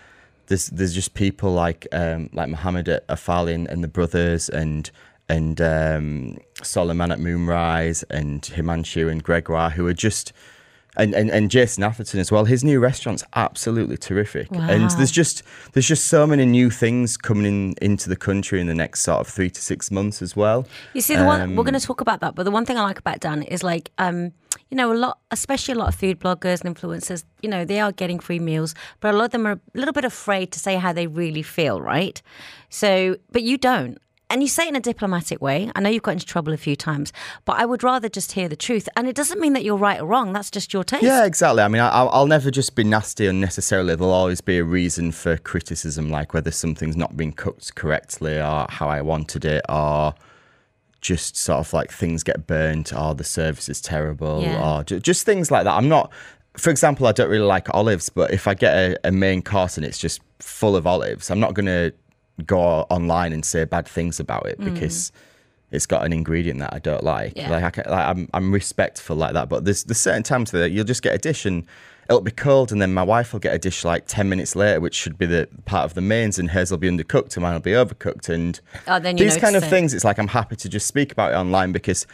there's there's just people like um, like Muhammad at Orfali and, and the brothers and and um, Solemann at Moonrise and Himanshu and Gregoire who are just and, and, and Jason Atherton as well. His new restaurant's absolutely terrific. And there's just there's just so many new things coming in into the country in the next sort of three to six months as well. You see, the one Um, we're going to talk about that, but the one thing I like about Dan is like, um, you know, a lot, especially a lot of food bloggers and influencers, you know, they are getting free meals, but a lot of them are a little bit afraid to say how they really feel, right? So, but you don't. And you say it in a diplomatic way. I know you've got into trouble a few times, but I would rather just hear the truth. And it doesn't mean that you're right or wrong. That's just your taste. Yeah, exactly. I mean, I, I'll I'll never just be nasty unnecessarily. There'll always be a reason for criticism, like whether something's not been cooked correctly or how I wanted it, or just sort of like things get burnt or the service is terrible Yeah. or ju- just things like that. I'm not, for example, I don't really like olives, but if I get a, a main course and it's just full of olives, I'm not going to go online and say bad things about it because mm. it's got an ingredient that I don't like. Yeah. Like, I can, like I'm, I'm respectful like that, but there's there's certain times that you'll just get a dish and it'll be cold, and then my wife will get a dish like ten minutes later, which should be the part of the mains, and hers will be undercooked, and mine will be overcooked, and Oh, then you these kind of it. things. It's like I'm happy to just speak about it online because.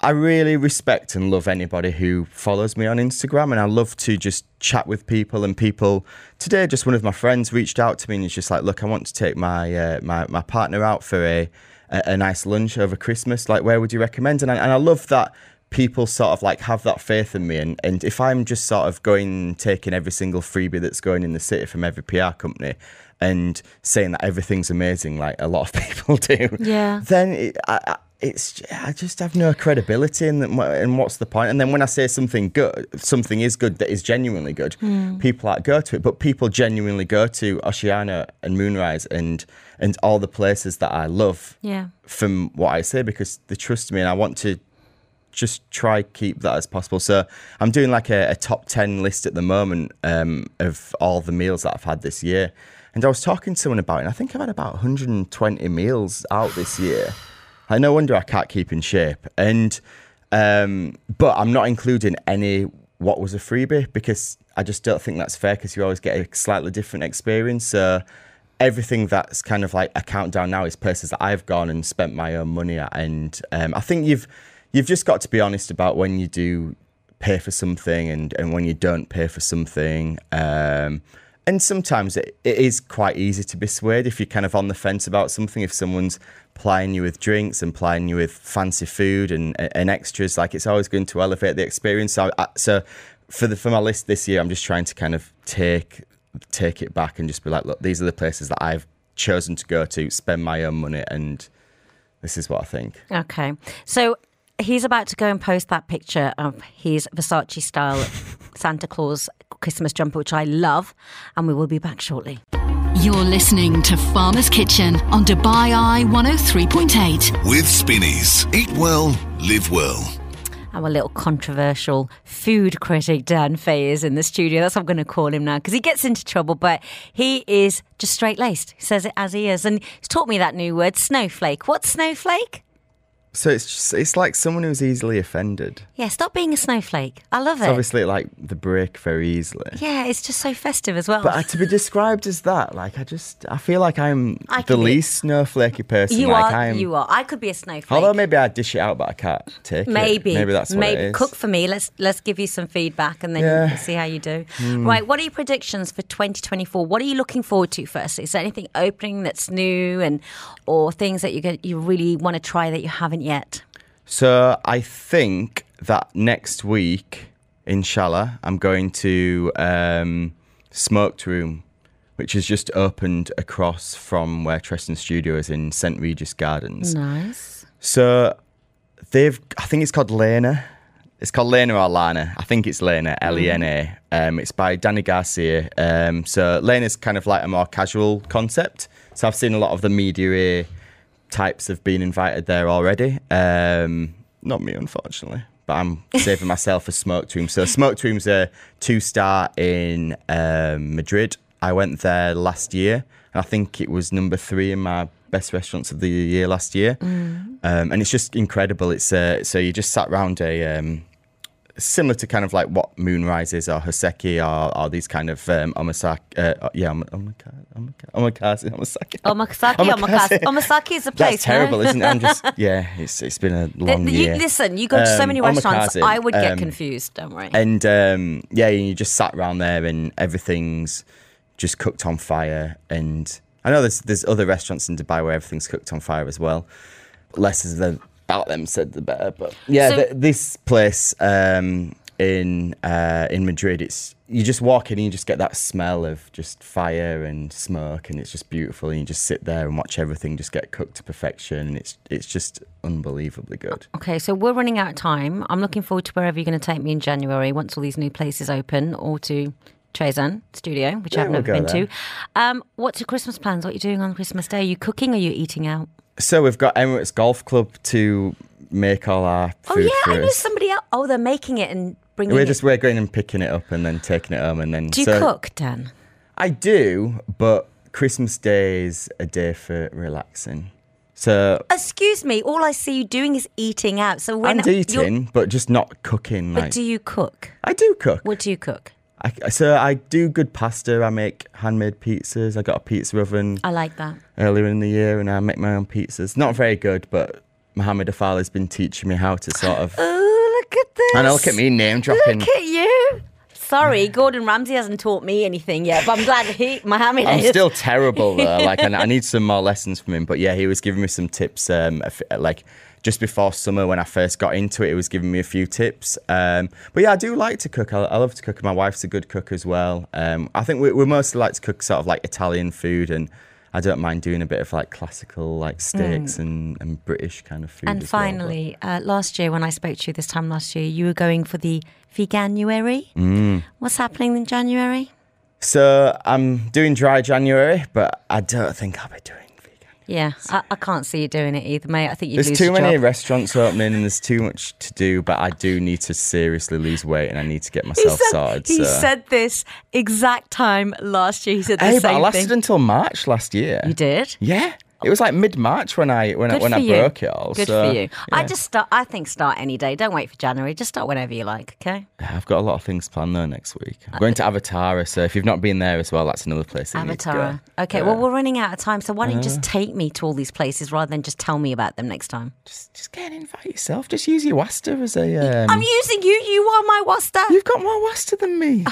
I really respect and love anybody who follows me on Instagram, and I love to just chat with people. And people today, just one of my friends reached out to me and he's just like, "Look, I want to take my uh, my my partner out for a, a a nice lunch over Christmas. Like, where would you recommend?" And I, and I love that people sort of like have that faith in me. And and if I'm just sort of going taking every single freebie that's going in the city from every PR company. And saying that everything's amazing, like a lot of people do, Yeah. then it, I, it's I just have no credibility in them, and what's the point? And then when I say something good, something is good that is genuinely good, Hmm. people like go to it, but people genuinely go to Ossiano and Moonrise and and all the places that I love Yeah. from what I say because they trust me and I want to just try keep that as possible. So I'm doing like a, a top ten list at the moment um, of all the meals that I've had this year. And I was talking to someone about it, and I think I've had about 120 meals out this year. I no wonder I can't keep in shape. And um, but I'm not including any what was a freebie because I just don't think that's fair because you always get a slightly different experience. So everything that's kind of like a countdown now is places that I've gone and spent my own money at, and um, I think you've you've just got to be honest about when you do pay for something and and when you don't pay for something. Um, and sometimes it, it is quite easy to be swayed if you're kind of on the fence about something. If someone's plying you with drinks and plying you with fancy food and, and extras, like it's always going to elevate the experience. So, I, so for the for my list this year, I'm just trying to kind of take take it back and just be like, look, these are the places that I've chosen to go to, spend my own money, and This is what I think. Okay. So he's about to go and post that picture of his Versace style Santa Claus Christmas jumper, which I love. And we will be back shortly. You're listening to Farmer's Kitchen on Dubai Eye 103.8. With Spinneys. Eat well, live well. Our little controversial food critic, Dan Fay, is in the studio. That's what I'm going to call him now because he gets into trouble, but he is just straight laced. He says it as he is. And he's taught me that new word, snowflake. What's snowflake? So it's just, it's like someone who's easily offended. Yeah, stop being a snowflake. I love It's it. obviously like the break very easily. Yeah, it's just so festive as well. But uh, to be described as that, like I just, I feel like I'm I the can be- least snowflakey person. you like are. I'm, You are. I could be a snowflake. Although maybe I dish it out, but I can't take Maybe. it. Maybe that's what Maybe it is. cook for me. Let's let's give you some feedback and then Yeah. See how you do. Right. What are your predictions for 2024? What are you looking forward to first? Is there anything opening that's new and or things that you get, you really want to try that you haven't yet? So I think that next week, inshallah, I'm going to um, Smoked Room, which has just opened across from where Trèsind Studio is in St Regis Gardens. Nice. So they've, I think it's called Lena. It's called Lena or Lana. I think it's Lena, L E N A. Um, it's by Dani García. Um, so Lena's kind of like a more casual concept. So I've seen a lot of the media types have been invited there already. Um, not me, unfortunately. But I'm saving myself for Smoked Room. So Smoked Room's a two star in um, Madrid. I went there last year, and I think it was number three in my best restaurants of the year last year. Um, and it's just incredible. It's uh, so you just sat around a um, similar to kind of like what Moonrise is or Hoseki or, or these kind of um, omasaki. Uh, yeah, om- omaka- omaka- omakase, omasaki. Omakasaki, Omakase. Omakase. Omasaki is a place. That's terrible, no? isn't it? I'm just yeah. It's it's been a long you- year. listen, you go to so Um, many restaurants, omakase, I would get um, confused. Don't worry. And um, yeah, you just sat around there and everything's just cooked on fire. And I know there's there's other restaurants in Dubai where everything's cooked on fire as well. Less as the about them said, the better. But yeah, So- th- this place um, in uh, in Madrid, it's you just walk in and you just get that smell of just fire and smoke, and it's just beautiful. And you just sit there and watch everything just get cooked to perfection, and it's it's just unbelievably good. Okay, so we're running out of time. I'm looking forward to wherever you're going to take me in January once all these new places open, or to Trèsind Studio, which Yeah, I've we'll never been there. to. Um, what's your Christmas plans? What are you doing on Christmas Day? Are you cooking? Or are you eating out? So we've got Emirates Golf Club to make all our food. Oh food yeah, for I knew us. somebody else. Oh, they're making it and bringing We're it. just we're going and picking it up and then taking it home and then. Do you so cook, Dan? I do, but Christmas Day is a day for relaxing. So Excuse me. All I see you doing is eating out. So when and eating, but just not cooking. But Like do you cook? I do cook. What do you cook? I, so I do good pasta. I make handmade pizzas. I got a pizza oven I like that. earlier in the year, and I make my own pizzas. Not very good, but Mohammed Afal has been teaching me how to sort of. Oh, look at this. And look at me name dropping. Look at you. Sorry, Gordon Ramsay hasn't taught me anything yet, but I'm glad he, Mohammed I'm is. still terrible though. Like, I, I need some more lessons from him. But yeah, he was giving me some tips. Um, like just before summer when I first got into it, it was giving me a few tips. Um, but yeah, I do like to cook. I, I love to cook. My wife's a good cook as well. Um, I think we, we mostly like to cook sort of like Italian food, and I don't mind doing a bit of like classical like steaks and, and British kind of food. Mm. And as well, finally, uh, last year when I spoke to you this time last year, you were going for the Veganuary. Mm. What's happening in January? so I'm doing dry January, but I don't think I'll be doing. Yeah, I, I can't see you doing it either, mate. I think you There's too many job. restaurants opening and there's too much to do, but I do need to seriously lose weight and I need to get He myself said, sorted. he so. said this exact time last year. He said the hey, but same I lasted thing. until March last year. you did. Yeah. It was like mid March when I when I when I you. broke it all. Good so, for you. I just start. I think start any day. Don't wait for January. Just start whenever you like. Okay. I've got a lot of things planned though next week. I'm going to Avatara, so if you've not been there as well, that's another place. that you to go. Avatar. Okay. Yeah. Well, we're running out of time, so why don't you just take me to all these places rather than just tell me about them next time? just just get an invite yourself. Just use your Wasta as a. Um, I'm using you. You are my Wasta. You've got more Wasta than me.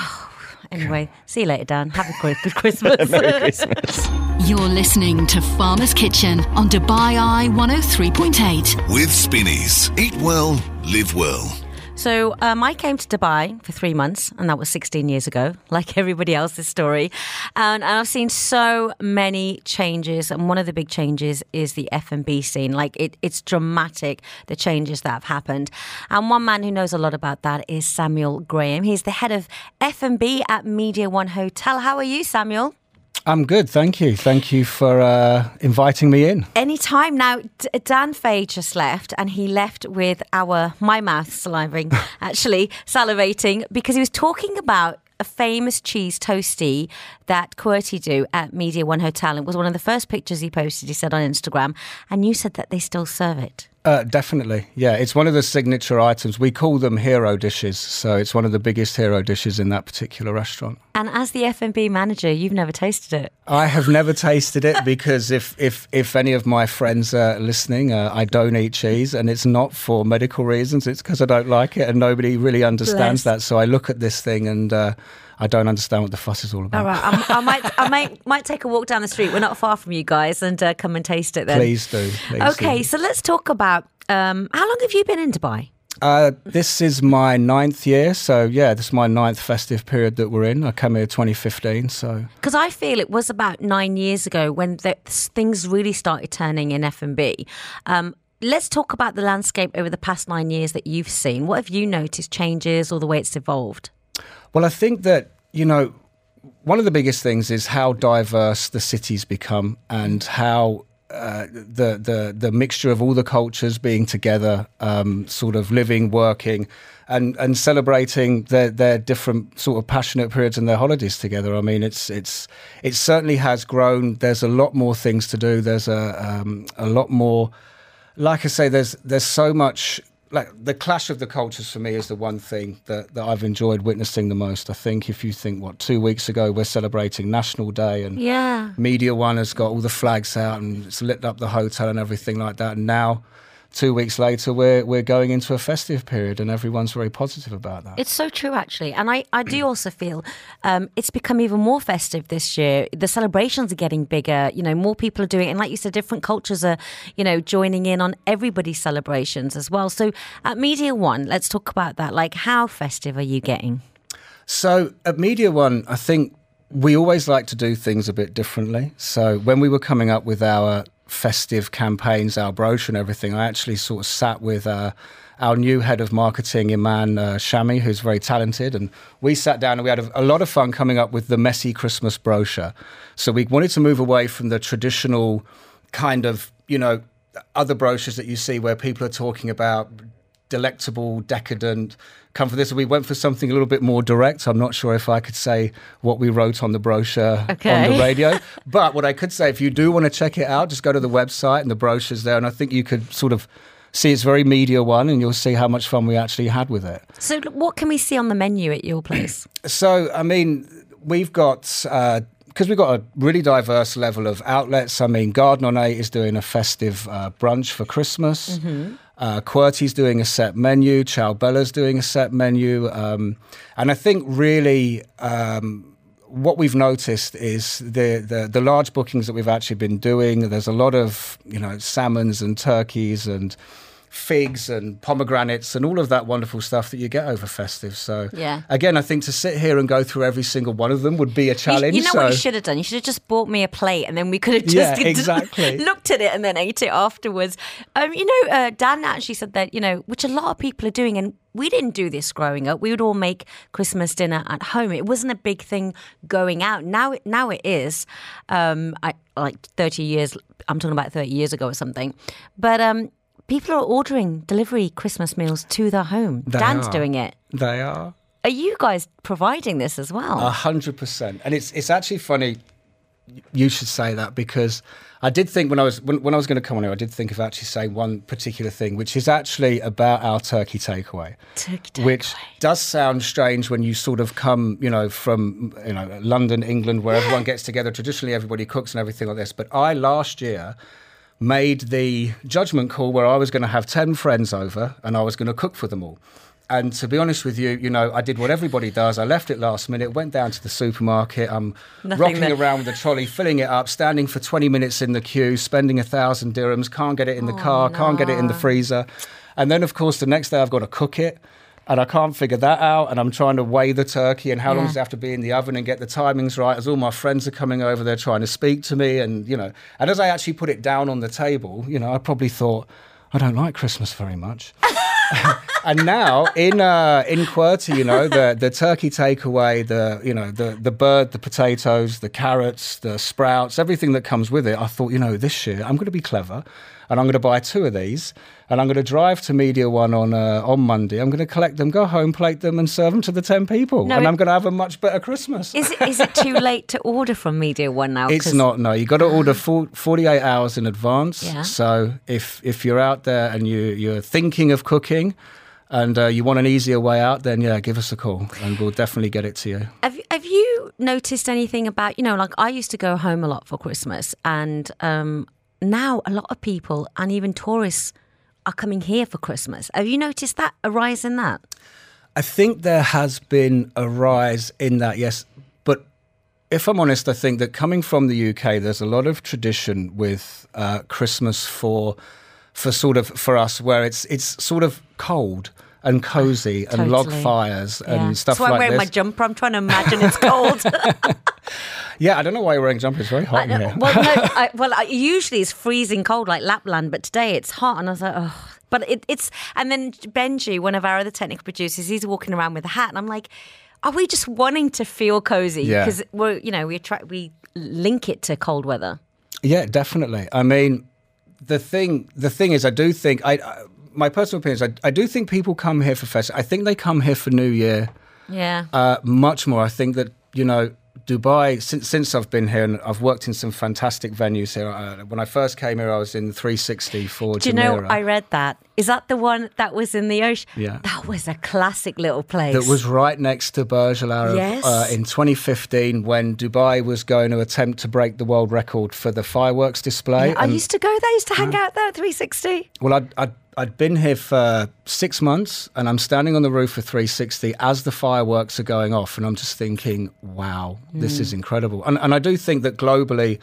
Anyway, see you later, Dan. Have a good, good Christmas. Merry Christmas. You're listening to Farmer's Kitchen on Dubai Eye 103.8. With Spinneys. Eat well, live well. So um, I came to Dubai for three months, and that was 16 years ago, like everybody else's story. And, and I've seen so many changes, and one of the big changes is the F&B scene. Like it, it's dramatic the changes that have happened. And one man who knows a lot about that is Samuel Graham. He's the head of F&B at Media One Hotel. How are you, Samuel? I'm good, thank you. Thank you for uh, inviting me in. Anytime now, D- Dan Fay just left, and he left with our my mouth salivating, actually salivating, because he was talking about a famous cheese toasty that QWERTY do at Media One Hotel. It was one of the first pictures he posted. He said on Instagram, and you said that they still serve it. Uh, definitely, yeah. It's one of the signature items. We call them hero dishes, so it's one of the biggest hero dishes in that particular restaurant. And as the F&B manager, you've never tasted it. I have never tasted it because if if if any of my friends are listening, uh, I don't eat cheese, and it's not for medical reasons. It's because I don't like it, and nobody really understands Bless. that. So I look at this thing and. Uh, I don't understand what the fuss is all about. All right, I'm, I might, I might, might take a walk down the street. We're not far from you guys, and uh, come and taste it then. Please do. Please Okay, do. so let's talk about um, how long have you been in Dubai? Uh, this is my ninth year, so yeah, this is my ninth festive period that we're in. I came here 2015, so Because I feel it was about nine years ago when the, things really started turning in F and B. Um, let's talk about the landscape over the past nine years that you've seen. What have you noticed changes or the way it's evolved? Well, I think that, you know, one of the biggest things is how diverse the city's become and how uh, the, the, the mixture of all the cultures being together, um, sort of living, working, and, and celebrating their, their different sort of passionate periods and their holidays together. I mean, it's, it's, it certainly has grown. There's a lot more things to do. There's a, um, a lot more, like I say, there's, there's so much like the clash of the cultures for me is the one thing that, that I've enjoyed witnessing the most. I think if you think what two weeks ago we're celebrating National Day and Yeah. Media One has got all the flags out and it's lit up the hotel and everything like that. And now, two weeks later, we're we're going into a festive period and everyone's very positive about that. It's so true, actually. And I, I do also feel um, it's become even more festive this year. The celebrations are getting bigger. You know, more people are doing it. And like you said, different cultures are, you know, joining in on everybody's celebrations as well. So at Media One, let's talk about that. Like, how festive are you getting? So at Media One, I think we always like to do things a bit differently. So when we were coming up with our festive campaigns, our brochure and everything, I actually sort of sat with uh, our new head of marketing, Iman uh, Shami, who's very talented, and we sat down and we had a, a lot of fun coming up with the messy Christmas brochure. So we wanted to move away from the traditional kind of, you know, other brochures that you see where people are talking about delectable, decadent, come for this. We went for something a little bit more direct. I'm not sure if I could say what we wrote on the brochure on the radio. but what I could say, if you do want to check it out, just go to the website and the brochure's there. And I think you could sort of see it's very media one and you'll see how much fun we actually had with it. So, what can we see on the menu at your place? So, I mean, we've got because we've got a really diverse level of outlets. I mean, Garden on Eight is doing a festive uh, brunch for Christmas. Uh, QWERTY's doing a set menu. Chow Bella's doing a set menu, um, and I think really. Um, what we've noticed is the, the the large bookings that we've actually been doing. There's a lot of you know salmons and turkeys and figs and pomegranates and all of that wonderful stuff that you get over festive. So Yeah. again, I think to sit here and go through every single one of them would be a You, challenge. you know so what you should have done? You should have just bought me a plate and then we could have just Yeah, exactly. looked at it and then ate it afterwards. Um, you know, uh, Dan actually said that, you know, which a lot of people are doing. And we didn't do this growing up. We would all make Christmas dinner at home. It wasn't a big thing going out. Now, it, now it is. Um, I, like 30 years, I'm talking about 30 years ago or something. But um, people are ordering delivery Christmas meals to their home. They Dan's are. doing it. they are. Are you guys providing this as well? A hundred percent, and it's it's actually funny. You should say that because I did think when I was when, when I was going to come on here, I did think of actually saying one particular thing, which is actually about our turkey takeaway. Turkey takeaway. which does sound strange when you sort of come, you know, from you know London, England, where everyone gets together. Traditionally, everybody cooks and everything like this. But I last year made the judgment call where I was going to have ten friends over and I was going to cook for them all. And to be honest with you, you know, I did what everybody does. I left it last minute, went down to the supermarket. I'm Nothing rocking there. around with the trolley, filling it up, standing for 20 minutes in the queue, spending a thousand dirhams, can't get it in the car, can't get it in the freezer. And then, of course, the next day I've got to cook it. And I can't figure that out. And I'm trying to weigh the turkey and how long does it have to be in the oven and get the timings right. As all my friends are coming over, they're trying to speak to me, and you know, and as I actually put it down on the table, you know, I probably thought, I don't like Christmas very much. and now in uh, in QWERTY, you know, the the turkey takeaway, the you know the the bird, the potatoes, the carrots, the sprouts, everything that comes with it. I thought, you know, this year I'm going to be clever, and I'm going to buy two of these, and I'm going to drive to Media One on uh, on Monday. I'm going to collect them, go home, plate them, and serve them to the ten people, No, and I'm going to have a much better Christmas. Is it, is it too late to order from Media One now? It's not. No, you got to order full, 48 hours in advance. Yeah. So if if you're out there and you you're thinking of cooking, and uh, you want an easier way out, then yeah, give us a call, and we'll definitely get it to you. Have, have you noticed anything about, you know, like I used to go home a lot for Christmas, and um, now a lot of people and even tourists are coming here for Christmas. Have you noticed that, a rise in that? I think there has been a rise in that, yes. But if I'm honest, I think that coming from the UK, there's a lot of tradition with uh, Christmas for for sort of for us where it's it's sort of cold and cozy and log Totally. fires Yeah. and stuff That's why like I'm wearing this. my jumper. I'm trying to imagine it's cold. yeah, I don't know why you're wearing jumpers. It's very hot I in here. well, no, I, well, I, usually it's freezing cold like Lapland, but today it's hot, and I was like, oh. But it, it's and then Benji, one of our other technical producers, he's walking around with a hat, and I'm like, are we just wanting to feel cozy? Yeah. Because we're, you know, we try we link it to cold weather. Yeah, definitely. I mean, the thing the thing is, I do think I, I my personal opinion is I, I do think people come here for festival. I think they come here for New Year Yeah. uh, much more. I think that you know Dubai since since I've been here and I've worked in some fantastic venues here. Uh, when I first came here, I was in 360 for Do you know? I read that. Is that the one that was in the ocean? Yeah. That was a classic little place. that was right next to Burj Al Arab Yes. uh, in 2015 when Dubai was going to attempt to break the world record for the fireworks display. Yeah, I used to go there. I used to hang out there at 360. Well, I'd, I'd, I'd been here for six months and I'm standing on the roof of 360 as the fireworks are going off. And I'm just thinking, wow, this is mm. incredible. And, and I do think that globally,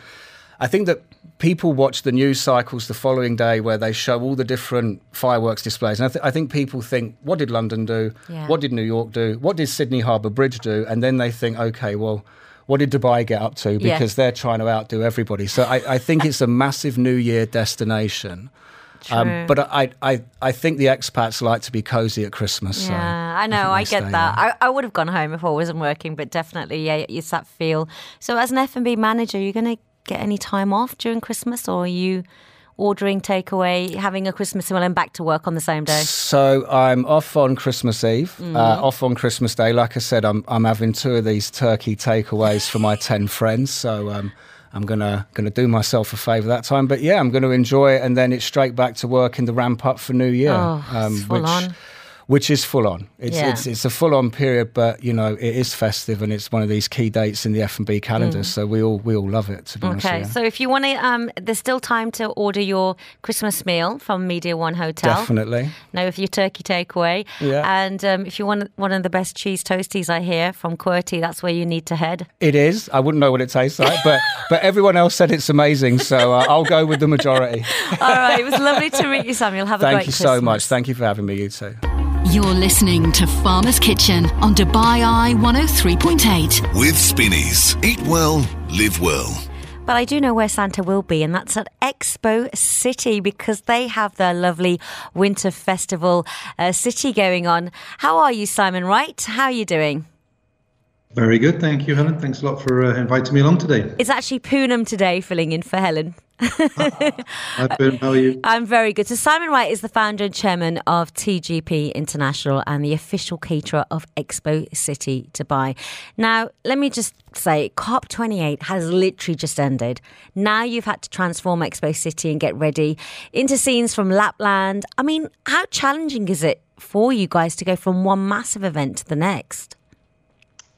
I think that people watch the news cycles the following day where they show all the different fireworks displays. And I, th- I think people think, what did London do? Yeah. What did New York do? What did Sydney Harbour Bridge do? And then they think, okay, well, what did Dubai get up to? Yeah. Because they're trying to outdo everybody. So I, I think it's a massive New Year destination. Um, but I, I, I think the expats like to be cozy at Christmas. so Yeah, I know. I get that. I, I would have gone home if I wasn't working, but definitely, yeah, it's that feel. So, as an F and B manager, are you going to get any time off during Christmas, or are you ordering takeaway, having a Christmas meal, and back to work on the same day? So I'm off on Christmas Eve, Mm-hmm. uh, off on Christmas Day. Like I said, I'm I'm having two of these turkey takeaways for my ten friends. So um, I'm gonna gonna do myself a favour that time. But yeah, I'm to enjoy it, and then it's straight back to work in the ramp up for New Year, Oh, um, full which on. Which is full on. It's Yeah. it's it's a full on period, but you know it is festive, and it's one of these key dates in the F and B calendar. So we all we all love it. To be honest, Mm. Okay, with you. so if you want to, um, there's still time to order your Christmas meal from Media One Hotel. definitely. Now, if your turkey takeaway, Yeah. and um, if you want one of the best cheese toasties I hear from QWERTY, that's where you need to head. It is. I wouldn't know what it tastes like, but but everyone else said it's amazing, so uh, I'll go with the majority. All right, it was lovely to meet you, Samuel. Have a Thank great you Christmas. so much. Thank you for having me. You too. You're listening to Farmer's Kitchen on Dubai Eye 103.8. With Spinneys. Eat well, live well. But I do know where Santa will be, and that's at Expo City because they have their lovely winter festival uh, city going on. How are you, Simon Wright? How are you doing? Very good, thank you, Helen. Thanks a lot for uh, inviting me along today. It's actually Punam today, filling in for Helen. Hi. How are you? I'm very good. So Simon Wright is the founder and chairman of TGP International and the official caterer of Expo City Dubai. Now, let me just say, COP28 has literally just ended. Now you've had to transform Expo City and get ready into scenes from Lapland. I mean, how challenging is it for you guys to go from one massive event to the next?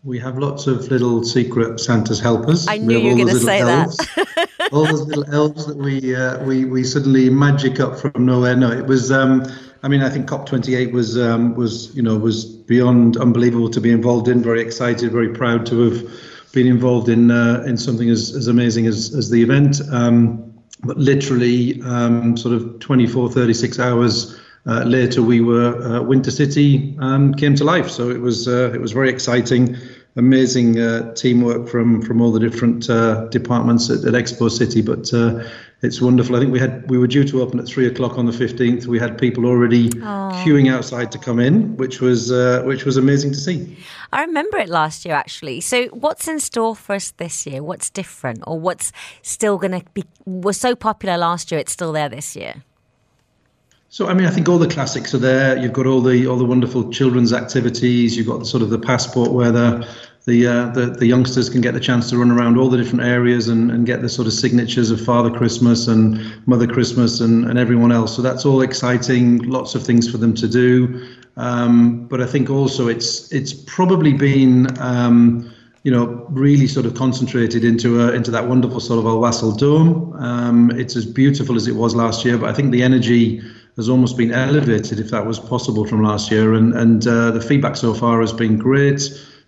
We have lots of little secret Santa's helpers. I knew you were those little say that. elves, all those little elves that we uh, we we suddenly magic up from nowhere. No, it was. Um, I mean, I think COP28 was um, was you know was beyond unbelievable to be involved in. Very excited, very proud to have been involved in uh, in something as, as amazing as as the event. Um, but literally, um, sort of 24, 36 hours uh, later we were uh, Winter City um, came to life. So it was uh, it was very exciting, amazing uh, teamwork from from all the different uh, departments at, at, Expo City. But uh, it's wonderful. I think we had we were due to open at three o'clock on the fifteenth. We had people already Aww. queuing outside to come in, which was which was amazing to see. I remember it last year actually. So what's in store for us this year? What's different, or what's still going to be? Was so popular last year. It's still there this year. So I mean, I think all the classics are there. You've got all the all the wonderful children's activities. You've got sort of the passport where the the, uh, the the youngsters can get the chance to run around all the different areas and, and get the sort of signatures of Father Christmas and Mother Christmas and, and everyone else. So that's all exciting. Lots of things for them to do. Um, but I think also it's it's probably been um, you know, really sort of concentrated into a, into that wonderful sort of Al Wasl Dome. Um, it's as beautiful as it was last year, but I think the energy has almost been elevated, if that was possible, from last year. And and uh, the feedback so far has been great.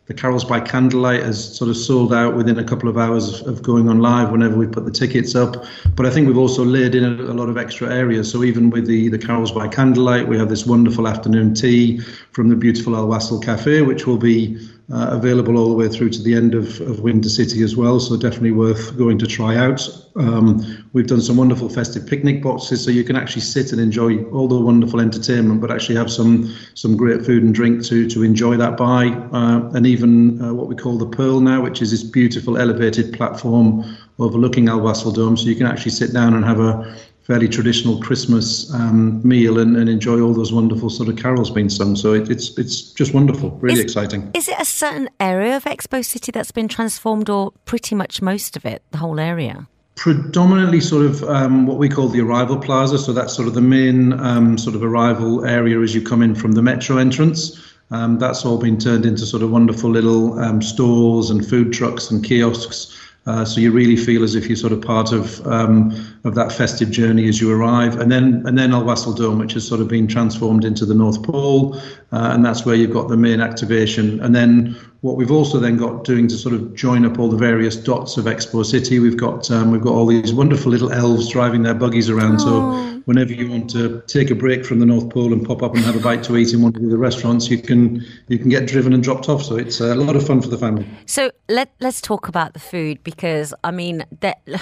The carols by candlelight has sort of sold out within a couple of hours of going on live whenever we put the tickets up. But I think we've also laid in a, lot of extra areas. So even with the, the carols by candlelight, we have this wonderful afternoon tea from the beautiful Al Wasl Cafe, which will be uh, available all the way through to the end of, of Winter City as well. So definitely worth going to try out. Um, we've done some wonderful festive picnic boxes, so you can actually sit and enjoy all the wonderful entertainment, but actually have some some great food and drink to to enjoy that by. Uh, and even uh, what we call the Pearl now, which is this beautiful elevated platform overlooking Al Wasl Dome, so you can actually sit down and have a fairly traditional Christmas um, meal and, and, enjoy all those wonderful sort of carols being sung. So it, it's it's just wonderful, really is, exciting. Is it a certain area of Expo City that's been transformed, or pretty much most of it, the whole area? Predominantly, sort of um, what we call the arrival plaza. So that's sort of the main um, sort of arrival area as you come in from the metro entrance. Um, that's all been turned into sort of wonderful little um, stores and food trucks and kiosks. Uh, so you really feel as if you're sort of part of um, of that festive journey as you arrive, and then and then Al Wasl Dome, which has sort of been transformed into the North Pole, uh, and that's where you've got the main activation. And then what we've also then got doing to sort of join up all the various dots of Expo City, we've got um, we've got all these wonderful little elves driving their buggies around. Aww. So whenever you want to take a break from the North Pole and pop up and have a bite to eat in one of the restaurants, you can you can get driven and dropped off. So it's a lot of fun for the family. So let let's talk about the food because I mean that.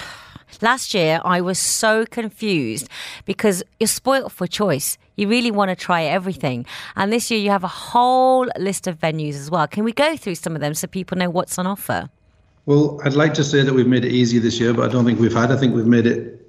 Last year, I was so confused because you're spoilt for choice. You really want to try everything. And this year, you have a whole list of venues as well. Can we go through some of them so people know what's on offer? Well, I'd like to say that we've made it easy this year, but I don't think we've had. I think we've made it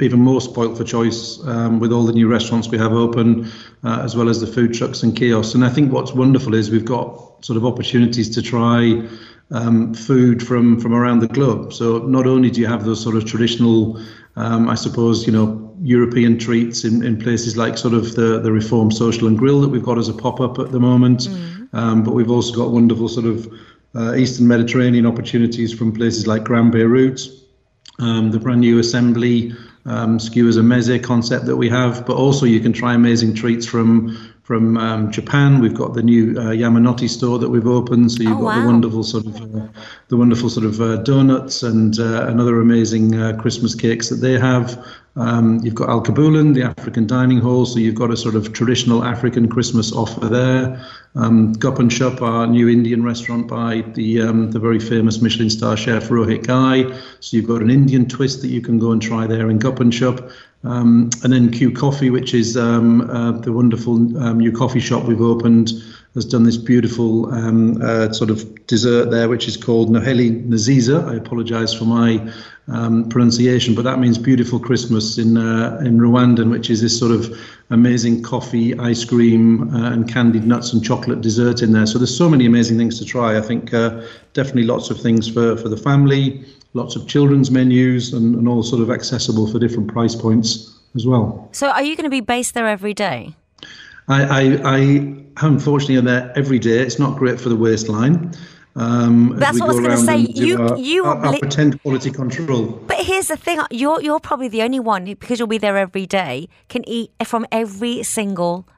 even more spoilt for choice um, with all the new restaurants we have open, uh, as well as the food trucks and kiosks. And I think what's wonderful is we've got sort of opportunities to try um, food from from around the globe. So not only do you have those sort of traditional, um, I suppose you know European treats in, in places like sort of the the Reform Social and Grill that we've got as a pop up at the moment, mm. um, but we've also got wonderful sort of uh, Eastern Mediterranean opportunities from places like Grand Beirut, um, the brand new Assembly um, skewers and meze concept that we have, but also you can try amazing treats from from um, Japan. We've got the new uh, Yamanote store that we've opened, so you've oh, got wow. the wonderful sort of uh, the wonderful sort of uh, donuts and uh, and other amazing uh, Christmas cakes that they have. Um, you've got Alkebulan, the African dining hall, so you've got a sort of traditional African Christmas offer there. Um, Gup and Shup, our new Indian restaurant by the um, the very famous Michelin star chef Rohit Ghai. So you've got an Indian twist that you can go and try there in Gup and Shup. Um, and then Q Coffee, which is um, uh, the wonderful um, new coffee shop we've opened, has done this beautiful um, uh, sort of dessert there, which is called Noheli Naziza. I apologise for my um, pronunciation, but that means beautiful Christmas in uh, in Rwandan, which is this sort of amazing coffee, ice cream, uh, and candied nuts and chocolate dessert in there. So there's so many amazing things to try. I think uh, definitely lots of things for for the family lots of children's menus and, and all sort of accessible for different price points as well. So, are you going to be based there every day? I, I, I unfortunately am there every day. It's not great for the waistline. Um, That's what I was going to say. You, our, you our, our pretend quality control. But here's the thing: you're you're probably the only one who, because you'll be there every day, can eat from every single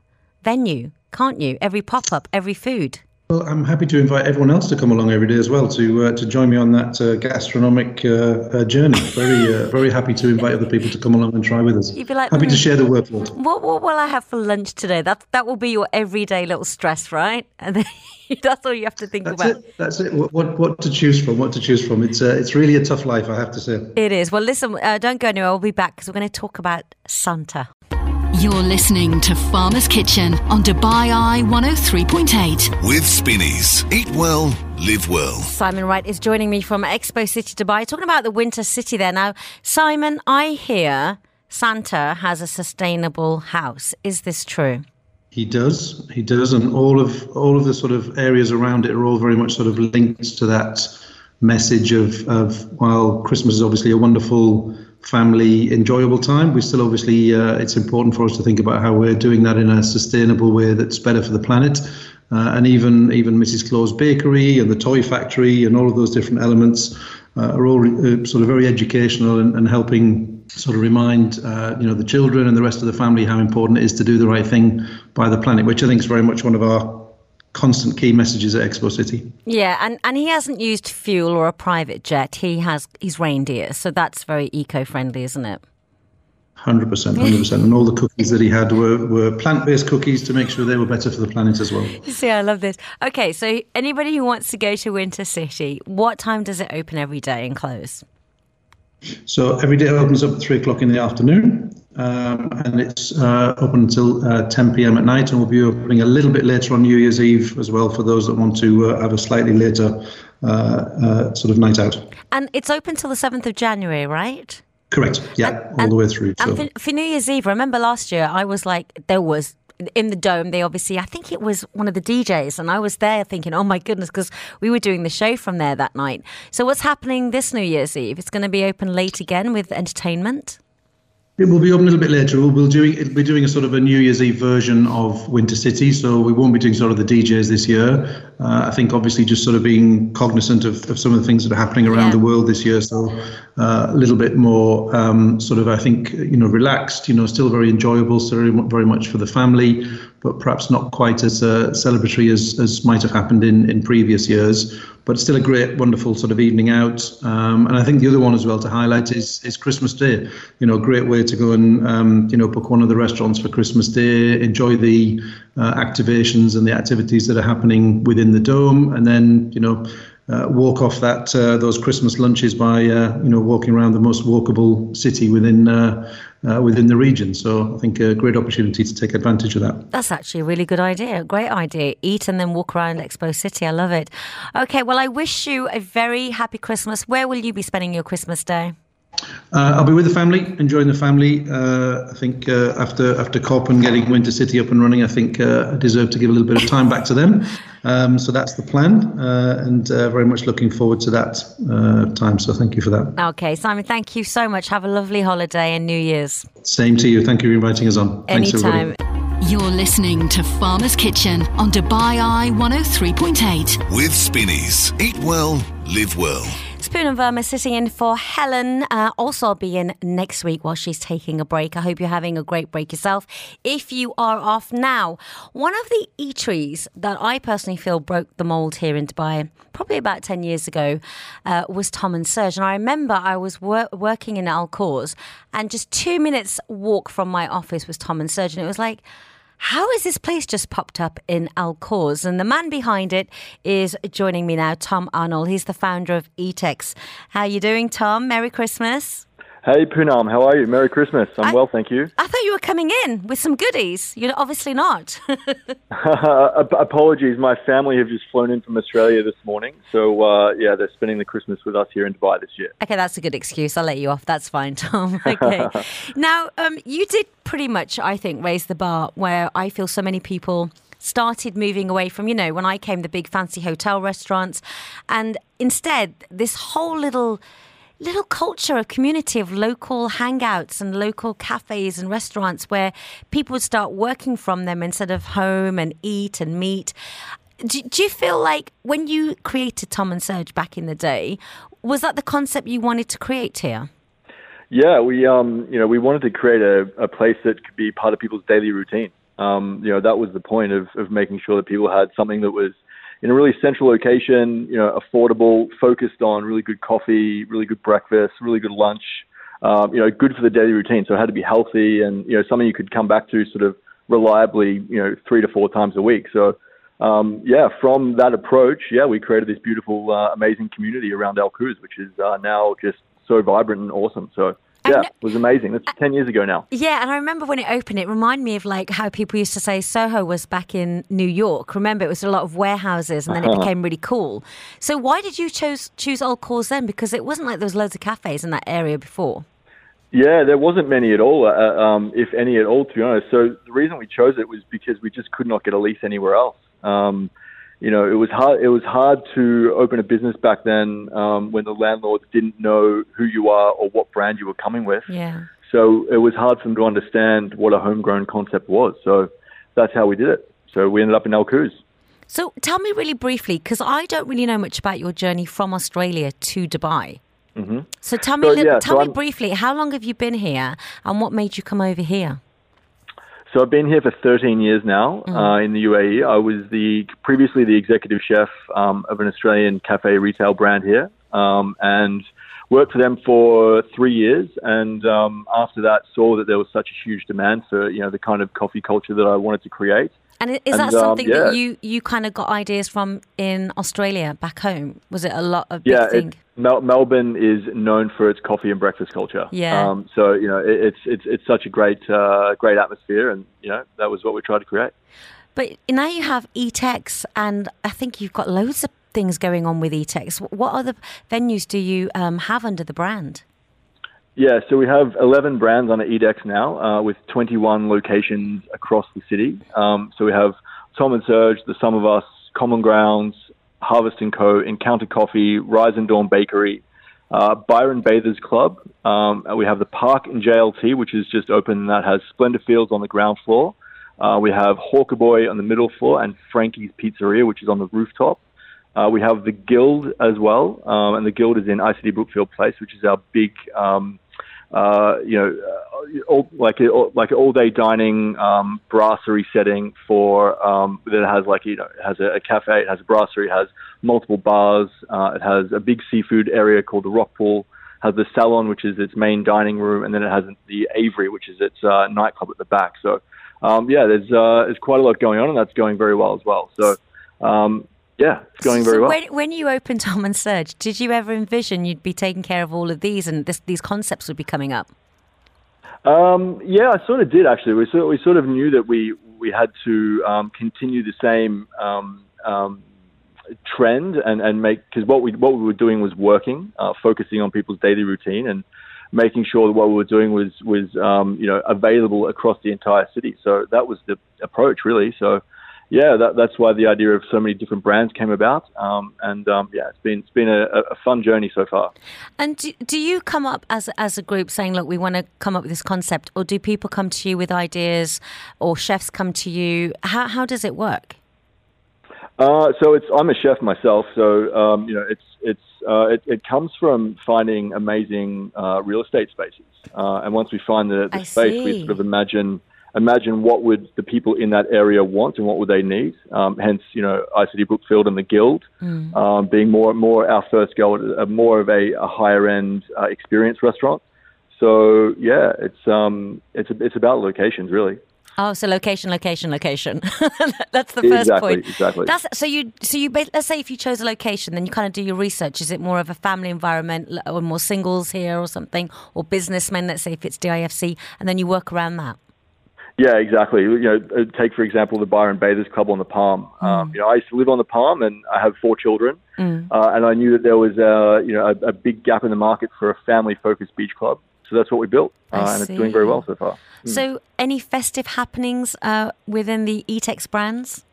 venue, can't you? Every pop up, every food. Well, I'm happy to invite everyone else to come along every day as well to uh, to join me on that uh, gastronomic uh, uh journey. Very uh, very happy to invite other people to come along and try with us. You'd be like, happy mm, to share the workload. What what will I have for lunch today? That that will be your everyday little stress, right? And then that's all you have to think that's about. It. That's it. What, what, what to choose from? What to choose from? It's uh, it's really a tough life, I have to say. It is. Well, listen, don't go anywhere. We'll be back because we're going to talk about Santa. You're listening to Farmer's Kitchen on Dubai Eye 103.8. With Spinneys. Eat well, live well. Simon Wright is joining me from Expo City Dubai, talking about the winter city there. Now, Simon, I hear Santa has a sustainable house. Is this true? He does. He does, and all of all of the sort of areas around it are all very much sort of linked to that message of of while Christmas is obviously a wonderful family enjoyable time. We still obviously uh, it's important for us to think about how we're doing that in a sustainable way that's better for the planet. Uh, and even even Mrs. Claus Bakery and the Toy Factory and all of those different elements uh, are all uh, sort of very educational and, and helping sort of remind uh, you know the children and the rest of the family how important it is to do the right thing by the planet, which I think is very much one of our constant key messages at Expo City. Yeah, and, and he hasn't used fuel or a private jet. He has his reindeer, so that's very eco-friendly, isn't it? Hundred percent, hundred percent, and all the cookies that he had were, were plant-based cookies to make sure they were better for the planet as well. You see, I love this. Okay, so anybody who wants to go to Winter City, what time does it open every day and close? So every day opens up at three o'clock in the afternoon, um, and it's uh, open until uh, 10 p.m. at night, and we'll be opening a little bit later on New Year's Eve as well for those that want to uh, have a slightly later uh, uh, sort of night out. And it's open till the 7th of January, right? Correct. Yeah, and, all the way through. And for, for New Year's Eve, remember last year I was like, there was in the dome, they obviously, I think it was one of the DJs, and I was there thinking, oh my goodness, because we were doing the show from there that night. So, what's happening this New Year's Eve? It's going to be open late again with entertainment? It will be open a little bit later. We'll be doing it'll be doing a sort of a New Year's Eve version of Winter City, so we won't be doing sort of the DJs this year. Uh, I think obviously just sort of being cognizant of, of some of the things that are happening around yeah. the world this year, so uh, a little bit more um, sort of I think you know relaxed. You know, still very enjoyable, so very, very much for the family, but perhaps not quite as uh, celebratory as, as might have happened in, in previous years. But still a great, wonderful sort of evening out. Um, and I think the other one as well to highlight is is Christmas Day. You know, a great way to go and um, you know book one of the restaurants for Christmas Day, enjoy the uh, activations and the activities that are happening within the dome, and then you know uh, walk off that uh, those Christmas lunches by uh, you know walking around the most walkable city within uh, uh, within the region. So I think a great opportunity to take advantage of that. That's actually a really good idea. Great idea. Eat and then walk around Expo City. I love it. Okay, well I wish you a very happy Christmas. Where will you be spending your Christmas day? Uh, I'll be with the family, enjoying the family. Uh, I think uh, after after COP and getting Winter City up and running, I think uh, I deserve to give a little bit of time back to them. Um, so that's the plan, uh, and uh, very much looking forward to that time. So thank you for that. Okay, Simon, thank you so much. Have a lovely holiday and New Year's. Same to you. Thank you for inviting us on. Anytime. You're listening to Farmer's Kitchen on Dubai Eye 103.8. With Spinneys. Eat well, live well. Punam Verma sitting in for Helen. Uh, also, I'll be in next week while she's taking a break. I hope you're having a great break yourself. If you are off now, one of the eateries that I personally feel broke the mold here in Dubai, probably about 10 years ago, uh, was Tom and Serge. And I remember I was wor- working in Al and just two minutes walk from my office was Tom and Serge. And it was like, how has this place just popped up in Al Quoz? And the man behind it is joining me now, Tom Arnold. He's the founder of Etex. How are you doing, Tom? Merry Christmas. Hey Punam, how are you? Merry Christmas. I'm I, well, thank you. I thought you were coming in with some goodies. You're obviously not. Apologies, my family have just flown in from Australia this morning, so uh, yeah, they're spending the Christmas with us here in Dubai this year. Okay, that's a good excuse. I'll let you off. That's fine, Tom. Okay. now, um, you did pretty much, I think, raise the bar where I feel so many people started moving away from, you know, when I came, the big fancy hotel restaurants, and instead, this whole little little culture, a community of local hangouts and local cafes and restaurants where people would start working from them instead of home and eat and meet. Do, do you feel like when you created Tom and Serge back in the day, was that the concept you wanted to create here? Yeah, we um, you know, we wanted to create a, a place that could be part of people's daily routine. Um, you know, that was the point of, of making sure that people had something that was in a really central location, you know, affordable, focused on really good coffee, really good breakfast, really good lunch. Um, you know, good for the daily routine. So it had to be healthy and you know something you could come back to sort of reliably, you know, three to four times a week. So um, yeah, from that approach, yeah, we created this beautiful, uh, amazing community around Quoz, which is uh, now just so vibrant and awesome. So yeah, it was amazing. That's 10 years ago now. Yeah, and I remember when it opened, it reminded me of like how people used to say Soho was back in New York. Remember, it was a lot of warehouses and then it became really cool. So why did you choose choose Al Quoz then? Because it wasn't like there was loads of cafes in that area before. Yeah, there wasn't many at all, uh, um, if any at all, to be honest. So the reason we chose it was because we just could not get a lease anywhere else. Um, you know, it was hard. It was hard to open a business back then um, when the landlords didn't know who you are or what brand you were coming with. Yeah. So it was hard for them to understand what a homegrown concept was. So that's how we did it. So we ended up in Al Quoz. So tell me really briefly, because I don't really know much about your journey from Australia to Dubai. Mm-hmm. So tell me, So, yeah, tell so me I'm- briefly, how long have you been here, and what made you come over here? So I've been here for 13 years now uh, in the UAE. I was the previously the executive chef um, of an Australian cafe retail brand here, um, and worked for them for three years. And um, after that, saw that there was such a huge demand for you know the kind of coffee culture that I wanted to create. And is And, that um, something yeah. that you you kind of got ideas from in Australia back home? Was it a lot of big yeah, it, Mel- Melbourne is known for its coffee and breakfast culture. Yeah. Um, so you know, it, it's it's it's such a great uh, great atmosphere, and you know that was what we tried to create. But now you have EATX, and I think you've got loads of things going on with EATX. What other venues do you um, have under the brand? Yeah, so we have 11 brands on EATX now, uh, with 21 locations across the city. Um, so we have Tom and Serge, The Sum of Us, Common Grounds, Harvest and Co., Encounter Coffee, Rise and Dawn Bakery, uh, Byron Bathers Club. Um, and we have the Park in JLT, which is just open. That has Splendor Fields on the ground floor. Uh, we have Hawker Boy on the middle floor and Frankie's Pizzeria, which is on the rooftop. Uh, we have the Guild as well, um, and the Guild is in ICD Brookfield Place, which is our big, um, uh, you know, uh, all, like a, like all-day dining um, brasserie setting for um, that has like you know it has a, a cafe, it has a brasserie, it has multiple bars, uh, it has a big seafood area called the Rock Pool, has the salon, which is its main dining room, and then it has the Avery, which is its uh, nightclub at the back. So um, yeah, there's uh, there's quite a lot going on, and that's going very well as well. So. Um, yeah, it's going very so well. when, when you opened Tom and Serge, did you ever envision you'd be taking care of all of these and this, these concepts would be coming up? Um, yeah, I sort of did actually. We sort we sort of knew that we we had to um, continue the same um, um, trend and and make because what we what we were doing was working, uh, focusing on people's daily routine and making sure that what we were doing was was um, you know available across the entire city. So that was the approach really. So yeah, that, that's why the idea of so many different brands came about. Um, and um, yeah, it's been it's been a, a fun journey so far. And do, do you come up as as a group saying, look, we want to come up with this concept, or do people come to you with ideas, or chefs come to you? How how does it work? Uh, so it's I'm a chef myself, so um, you know it's it's uh, it, it comes from finding amazing uh, real estate spaces, uh, and once we find the, the space, we sort of imagine imagine what would the people in that area want and what would they need. Um, hence, you know, ICD Brookfield and the Guild um, being more more our first goal, uh, more of a, a higher end uh, experience restaurant. So yeah, it's um it's it's about locations really. Oh, so location, location, location. That's the first Exactly, point. exactly. That's so you so you let's say if you chose a location, then you kind of do your research. Is it more of a family environment, or more singles here, or something, or businessmen? Let's say if it's DIFC, and then you work around that. Yeah, exactly. You know, uh, take for example the Byron Bathers Club on the Palm. Um, you know, I used to live on the Palm, and I have four children, uh, and I knew that there was a you know a, a big gap in the market for a family-focused beach club. So that's what we built, uh, and it's doing very well so far. So, any festive happenings uh, within the EATX brands?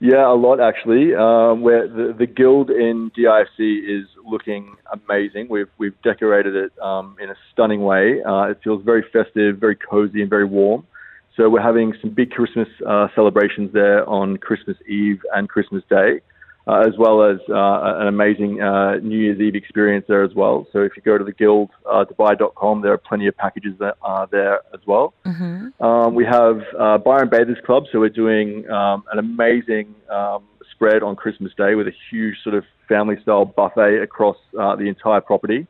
Yeah, a lot actually. Um, where the the guild in DIFC is looking amazing. We've we've decorated it um, in a stunning way. Uh, it feels very festive, very cozy, and very warm. So we're having some big Christmas uh, celebrations there on Christmas Eve and Christmas Day, uh, as well as uh, an amazing uh, New Year's Eve experience there as well. So if you go to the guild uh, Dubai.com, there are plenty of packages that are there as well. Um, we have uh, Byron Bathers Club, so we're doing um, an amazing um, spread on Christmas Day with a huge sort of family style buffet across uh, the entire property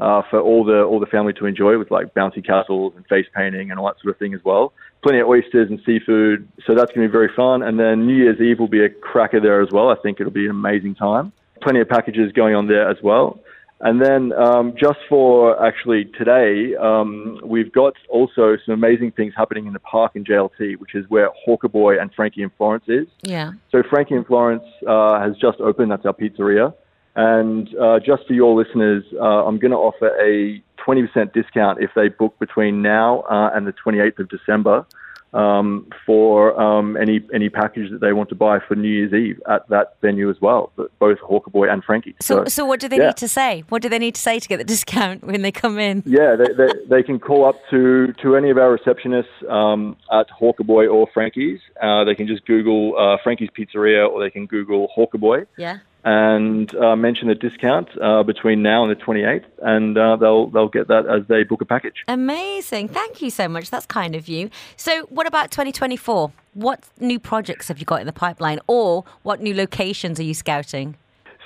uh, for all the all the family to enjoy with like bouncy castles and face painting and all that sort of thing as well. Plenty of oysters and seafood, so that's going to be very fun. And then New Year's Eve will be a cracker there as well. I think it'll be an amazing time. Plenty of packages going on there as well. And then um, just for actually today, um, we've got also some amazing things happening in the park in JLT, which is where Hawker Boy and Frankie and Florence is. Yeah. So Frankie and Florence uh, has just opened. That's our pizzeria. And uh, just for your listeners, uh, I'm going to offer a 20% discount if they book between now uh, and the 28th of December um, for um, any any package that they want to buy for New Year's Eve at that venue as well, both Hawker Boy and Frankie. So, so what do they yeah. need to say? What do they need to say to get the discount when they come in? Yeah, they, they, they can call up to, to any of our receptionists um, at Hawker Boy or Frankie's. Uh, they can just Google uh, Frankie's Pizzeria or they can Google Hawker Boy. Yeah. And uh, mention the discount uh, between now and the 28th, and uh, they'll they'll get that as they book a package. Amazing. Thank you so much. That's kind of you. So, what about 2024? What new projects have you got in the pipeline, or what new locations are you scouting?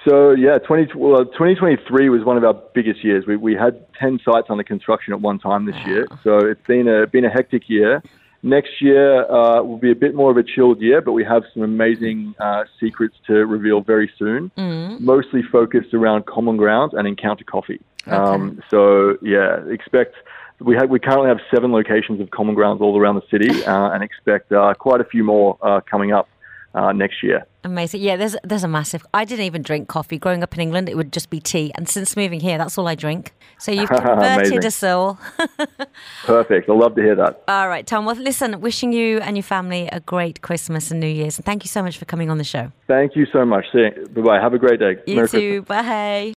So yeah, 20, well, 2023 was one of our biggest years. We, we had 10 sites under construction at one time this year. So it's been a been a hectic year. Next year uh, will be a bit more of a chilled year, but we have some amazing uh, secrets to reveal very soon. Mostly focused around common ground and encounter coffee. Um, so yeah, expect we have we currently have seven locations of common grounds all around the city, uh, and expect uh, quite a few more uh, coming up uh, next year. Amazing. Yeah, there's there's a massive. I didn't even drink coffee growing up in England. It would just be tea, and since moving here, that's all I drink. So you've converted Amazing. a soul. Perfect. I love to hear that. all right, Tom. Well, listen, wishing you and your family a great Christmas and New Year's, and thank you so much for coming on the show. Thank you so much. See you. Bye bye. Have a great day. You Merry too. Christmas. Bye.